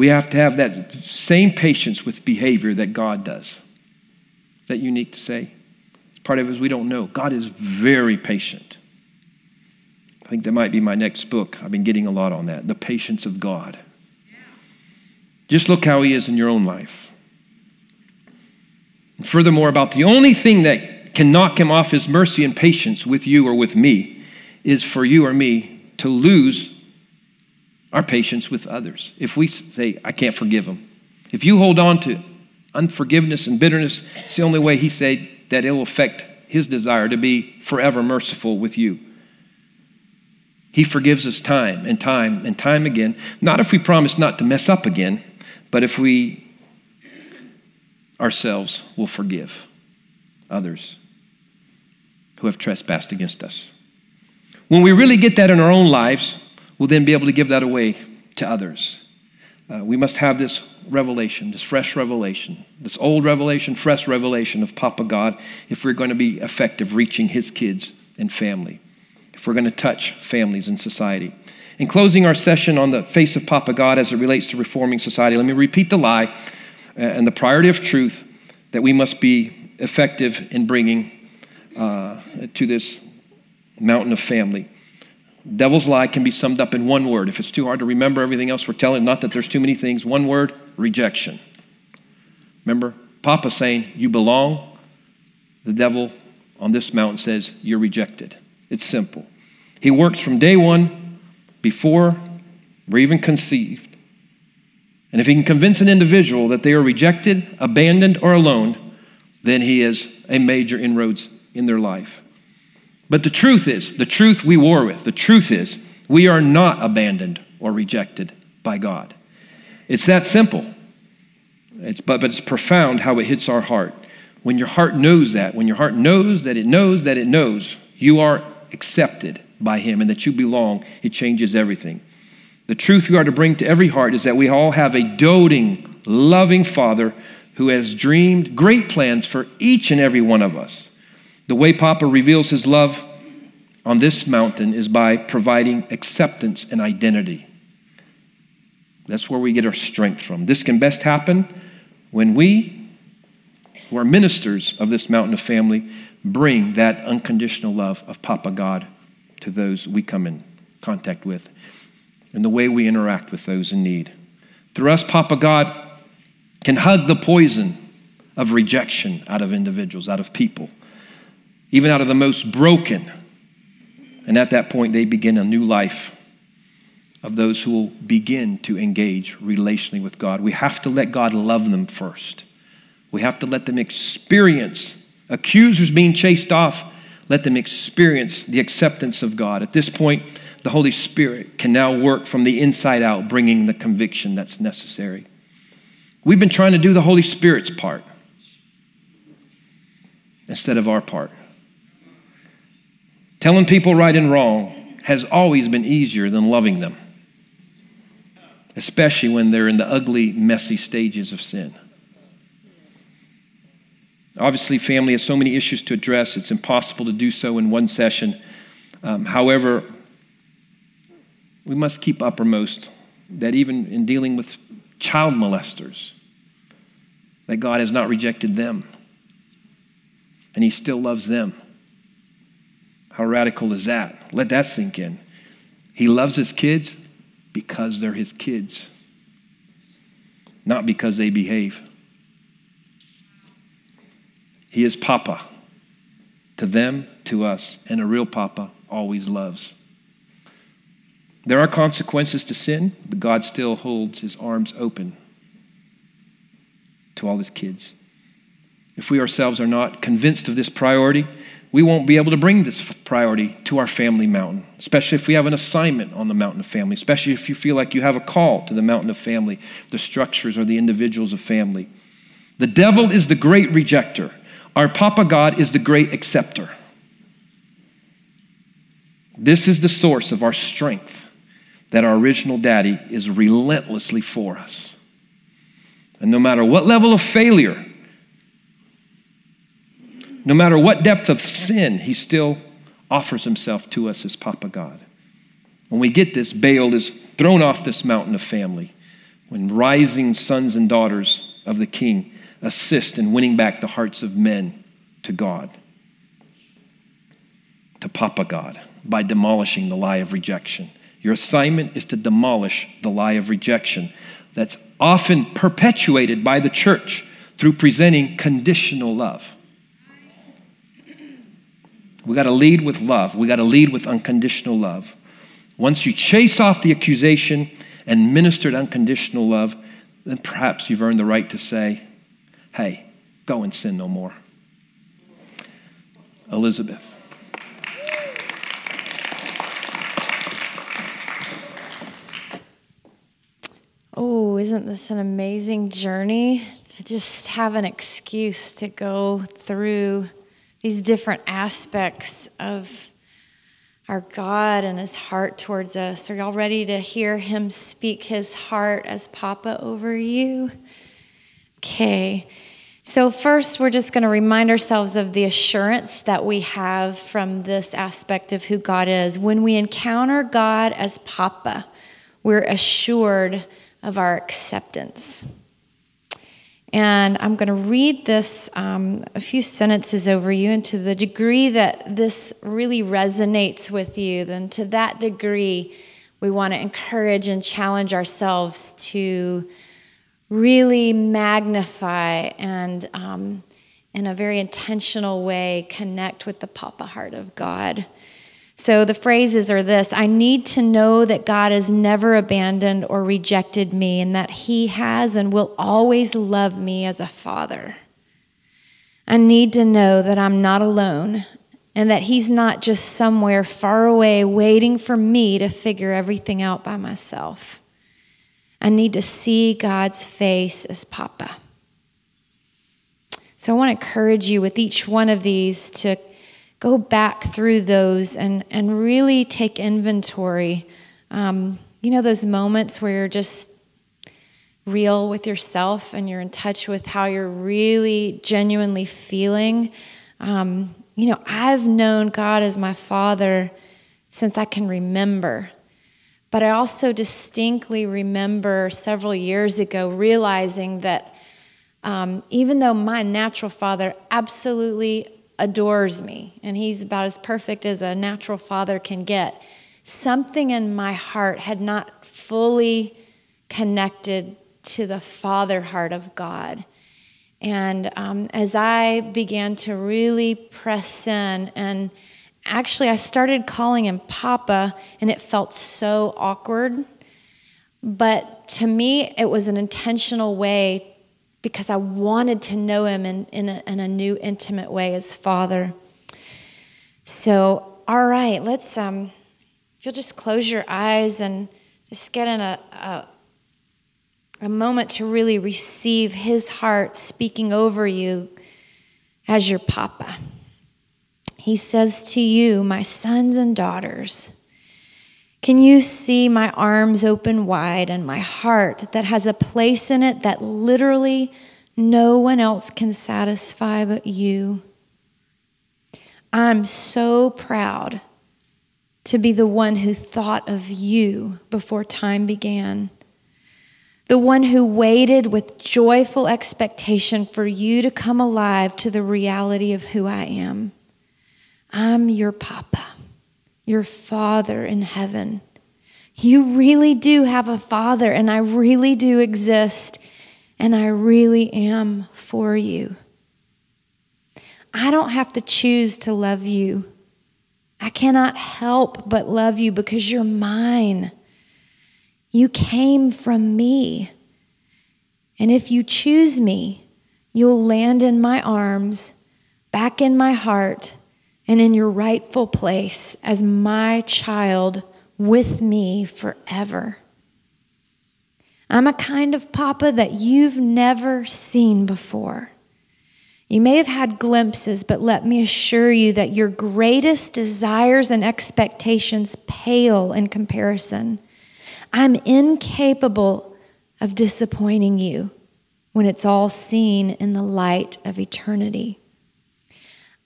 [SPEAKER 1] We have to have that same patience with behavior that God does. Is that unique to say? Part of it is we don't know. God is very patient. I think that might be my next book. I've been getting a lot on that the patience of God. Just look how He is in your own life. And furthermore, about the only thing that can knock Him off His mercy and patience with you or with me is for you or me to lose our patience with others. If we say, I can't forgive them, if you hold on to unforgiveness and bitterness, it's the only way he said that it will affect his desire to be forever merciful with you. He forgives us time and time and time again, not if we promise not to mess up again, but if we ourselves will forgive others who have trespassed against us. When we really get that in our own lives, will then be able to give that away to others. Uh, we must have this revelation, this fresh revelation, this old revelation, fresh revelation of Papa God if we're going to be effective reaching his kids and family, if we're going to touch families and society. In closing our session on the face of Papa God as it relates to reforming society, let me repeat the lie uh, and the priority of truth that we must be effective in bringing uh, to this mountain of family. Devil's lie can be summed up in one word. If it's too hard to remember everything else we're telling, not that there's too many things, one word rejection. Remember, Papa saying, You belong. The devil on this mountain says, You're rejected. It's simple. He works from day one, before we're even conceived. And if he can convince an individual that they are rejected, abandoned, or alone, then he is a major inroads in their life. But the truth is, the truth we war with, the truth is, we are not abandoned or rejected by God. It's that simple. It's, but, but it's profound how it hits our heart. When your heart knows that, when your heart knows that it knows that it knows you are accepted by Him and that you belong, it changes everything. The truth we are to bring to every heart is that we all have a doting, loving Father who has dreamed great plans for each and every one of us. The way Papa reveals his love on this mountain is by providing acceptance and identity. That's where we get our strength from. This can best happen when we, who are ministers of this mountain of family, bring that unconditional love of Papa God to those we come in contact with and the way we interact with those in need. Through us, Papa God can hug the poison of rejection out of individuals, out of people even out of the most broken. And at that point, they begin a new life of those who will begin to engage relationally with God. We have to let God love them first. We have to let them experience accusers being chased off. Let them experience the acceptance of God. At this point, the Holy Spirit can now work from the inside out, bringing the conviction that's necessary. We've been trying to do the Holy Spirit's part instead of our part. Telling people right and wrong has always been easier than loving them, especially when they're in the ugly, messy stages of sin. Obviously, family has so many issues to address, it's impossible to do so in one session. Um, however, we must keep uppermost that even in dealing with child molesters, that God has not rejected them and He still loves them. How radical is that? Let that sink in. He loves His kids because they're His kids, not because they behave. He is Papa to them, to us, and a real Papa always loves. There are consequences to sin, but God still holds his arms open to all his kids. If we ourselves are not convinced of this priority, we won't be able to bring this priority to our family mountain, especially if we have an assignment on the mountain of family, especially if you feel like you have a call to the mountain of family, the structures or the individuals of family. The devil is the great rejecter. Our Papa God is the great acceptor. This is the source of our strength that our original daddy is relentlessly for us. And no matter what level of failure, no matter what depth of sin, he still offers himself to us as Papa God. When we get this, Baal is thrown off this mountain of family. When rising sons and daughters of the king assist in winning back the hearts of men to God, to Papa God, by demolishing the lie of rejection. Your assignment is to demolish the lie of rejection that's often perpetuated by the church through presenting conditional love. We got to lead with love. We got to lead with unconditional love. Once you chase off the accusation and ministered unconditional love, then perhaps you've earned the right to say, hey, go and sin no more. Elizabeth.
[SPEAKER 2] Oh, isn't this an amazing journey to just have an excuse to go through these different aspects of our God and his heart towards us. Are y'all ready to hear him speak his heart as Papa over you? Okay. So, first, we're just going to remind ourselves of the assurance that we have from this aspect of who God is. When we encounter God as Papa, we're assured of our acceptance. And I'm going to read this, um, a few sentences over you, and to the degree that this really resonates with you, then to that degree, we want to encourage and challenge ourselves to really magnify and, um, in a very intentional way, connect with the Papa heart of God. So the phrases are this I need to know that God has never abandoned or rejected me, and that He has and will always love me as a father. I need to know that I'm not alone and that He's not just somewhere far away waiting for me to figure everything out by myself. I need to see God's face as Papa. So I want to encourage you with each one of these to go back through those and, and really take inventory. Um, you know, those moments where you're just real with yourself and you're in touch with how you're really genuinely feeling. Um, you know, I've known God as my Father since I can remember. But I also distinctly remember several years ago realizing that um, even though my natural father absolutely adores me, and he's about as perfect as a natural father can get. Something in my heart had not fully connected to the father heart of God. And um, as I began to really press in, and actually, I started calling him Papa, and it felt so awkward. But to me, it was an intentional way because I wanted to know him in, in, a, in a new, intimate way as Father. So, all right, let's, um, if you'll just close your eyes and just get in a, a, a moment to really receive his heart speaking over you as your papa. He says to you, my sons and daughters, can you see my arms open wide and my heart that has a place in it that literally no one else can satisfy but you. I'm so proud to be the one who thought of you before time began, the one who waited with joyful expectation for you to come alive to the reality of who I am. I'm your papa, your father in heaven. You really do have a father, and I really do exist, and I really am for you. I don't have to choose to love you. I cannot help but love you because you're mine. You came from me. And if you choose me, you'll land in my arms, back in my heart, and in your rightful place as my child with me forever. I'm a kind of papa that you've never seen before. You may have had glimpses, but let me assure you that your greatest desires and expectations pale in comparison. I'm incapable of disappointing you when it's all seen in the light of eternity.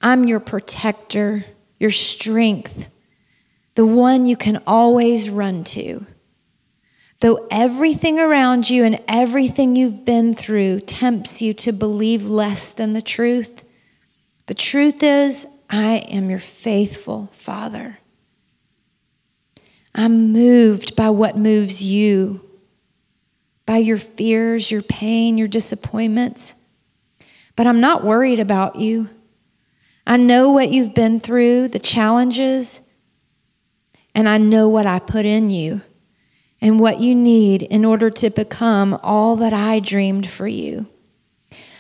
[SPEAKER 2] I'm your protector, your strength, the one you can always run to. Though everything around you and everything you've been through tempts you to believe less than the truth, the truth is, I am your faithful Father. I'm moved by what moves you, by your fears, your pain, your disappointments. But I'm not worried about you. I know what you've been through, the challenges, and I know what I put in you and what you need in order to become all that I dreamed for you.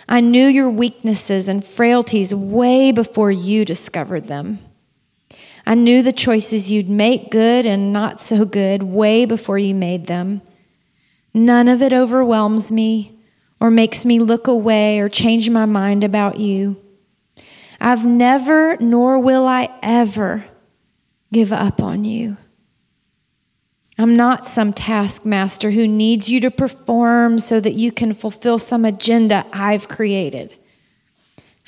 [SPEAKER 2] I knew your weaknesses and frailties way before you discovered them. I knew the choices you'd make good and not so good way before you made them. None of it overwhelms me or makes me look away or change my mind about you. I've never, nor will I ever, give up on you. I'm not some taskmaster who needs you to perform so that you can fulfill some agenda I've created.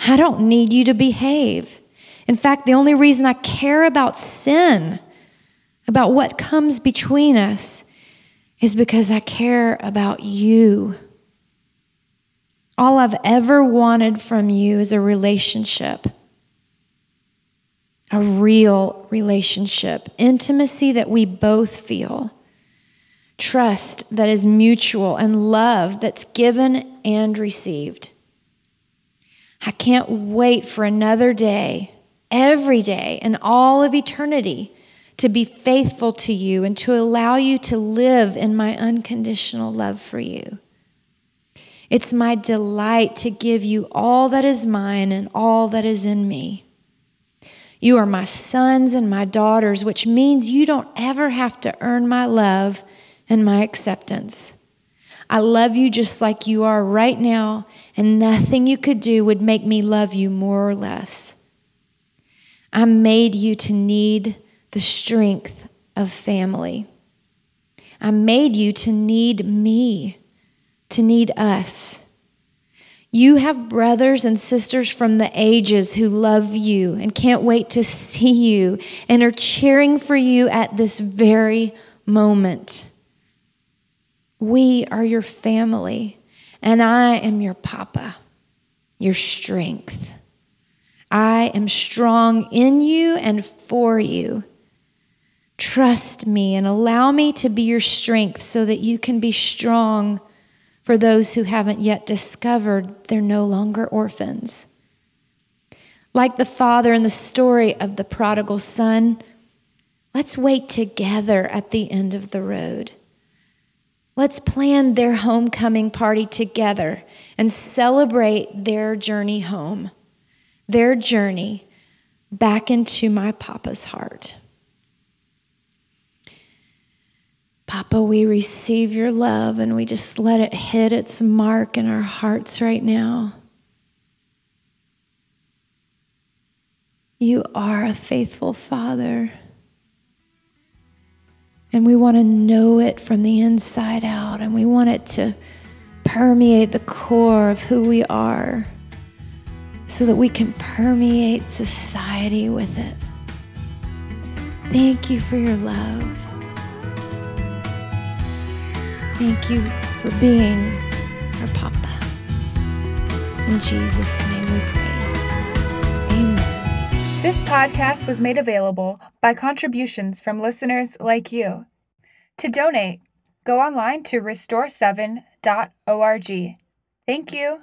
[SPEAKER 2] I don't need you to behave. In fact, the only reason I care about sin, about what comes between us, is because I care about you. All I've ever wanted from you is a relationship a real relationship, intimacy that we both feel, trust that is mutual, and love that's given and received. I can't wait for another day, every day, and all of eternity to be faithful to you and to allow you to live in my unconditional love for you. It's my delight to give you all that is mine and all that is in me. You are my sons and my daughters, which means you don't ever have to earn my love and my acceptance. I love you just like you are right now, and nothing you could do would make me love you more or less. I made you to need the strength of family. I made you to need me, to need us. You have brothers and sisters from the ages who love you and can't wait to see you and are cheering for you at this very moment. We are your family, and I am your papa, your strength. I am strong in you and for you. Trust me and allow me to be your strength so that you can be strong for those who haven't yet discovered they're no longer orphans. Like the father in the story of the prodigal son, let's wait together at the end of the road. Let's plan their homecoming party together and celebrate their journey home, their journey back into my papa's heart. Papa, we receive your love and we just let it hit its mark in our hearts right now. You are a faithful Father. And we want to know it from the inside out, and we want it to permeate the core of who we are so that we can permeate society with it. Thank you for your love. Thank you for being our Papa. In Jesus' name we pray. Amen.
[SPEAKER 3] This podcast was made available by contributions from listeners like you. To donate, go online to restore7.org. Thank you.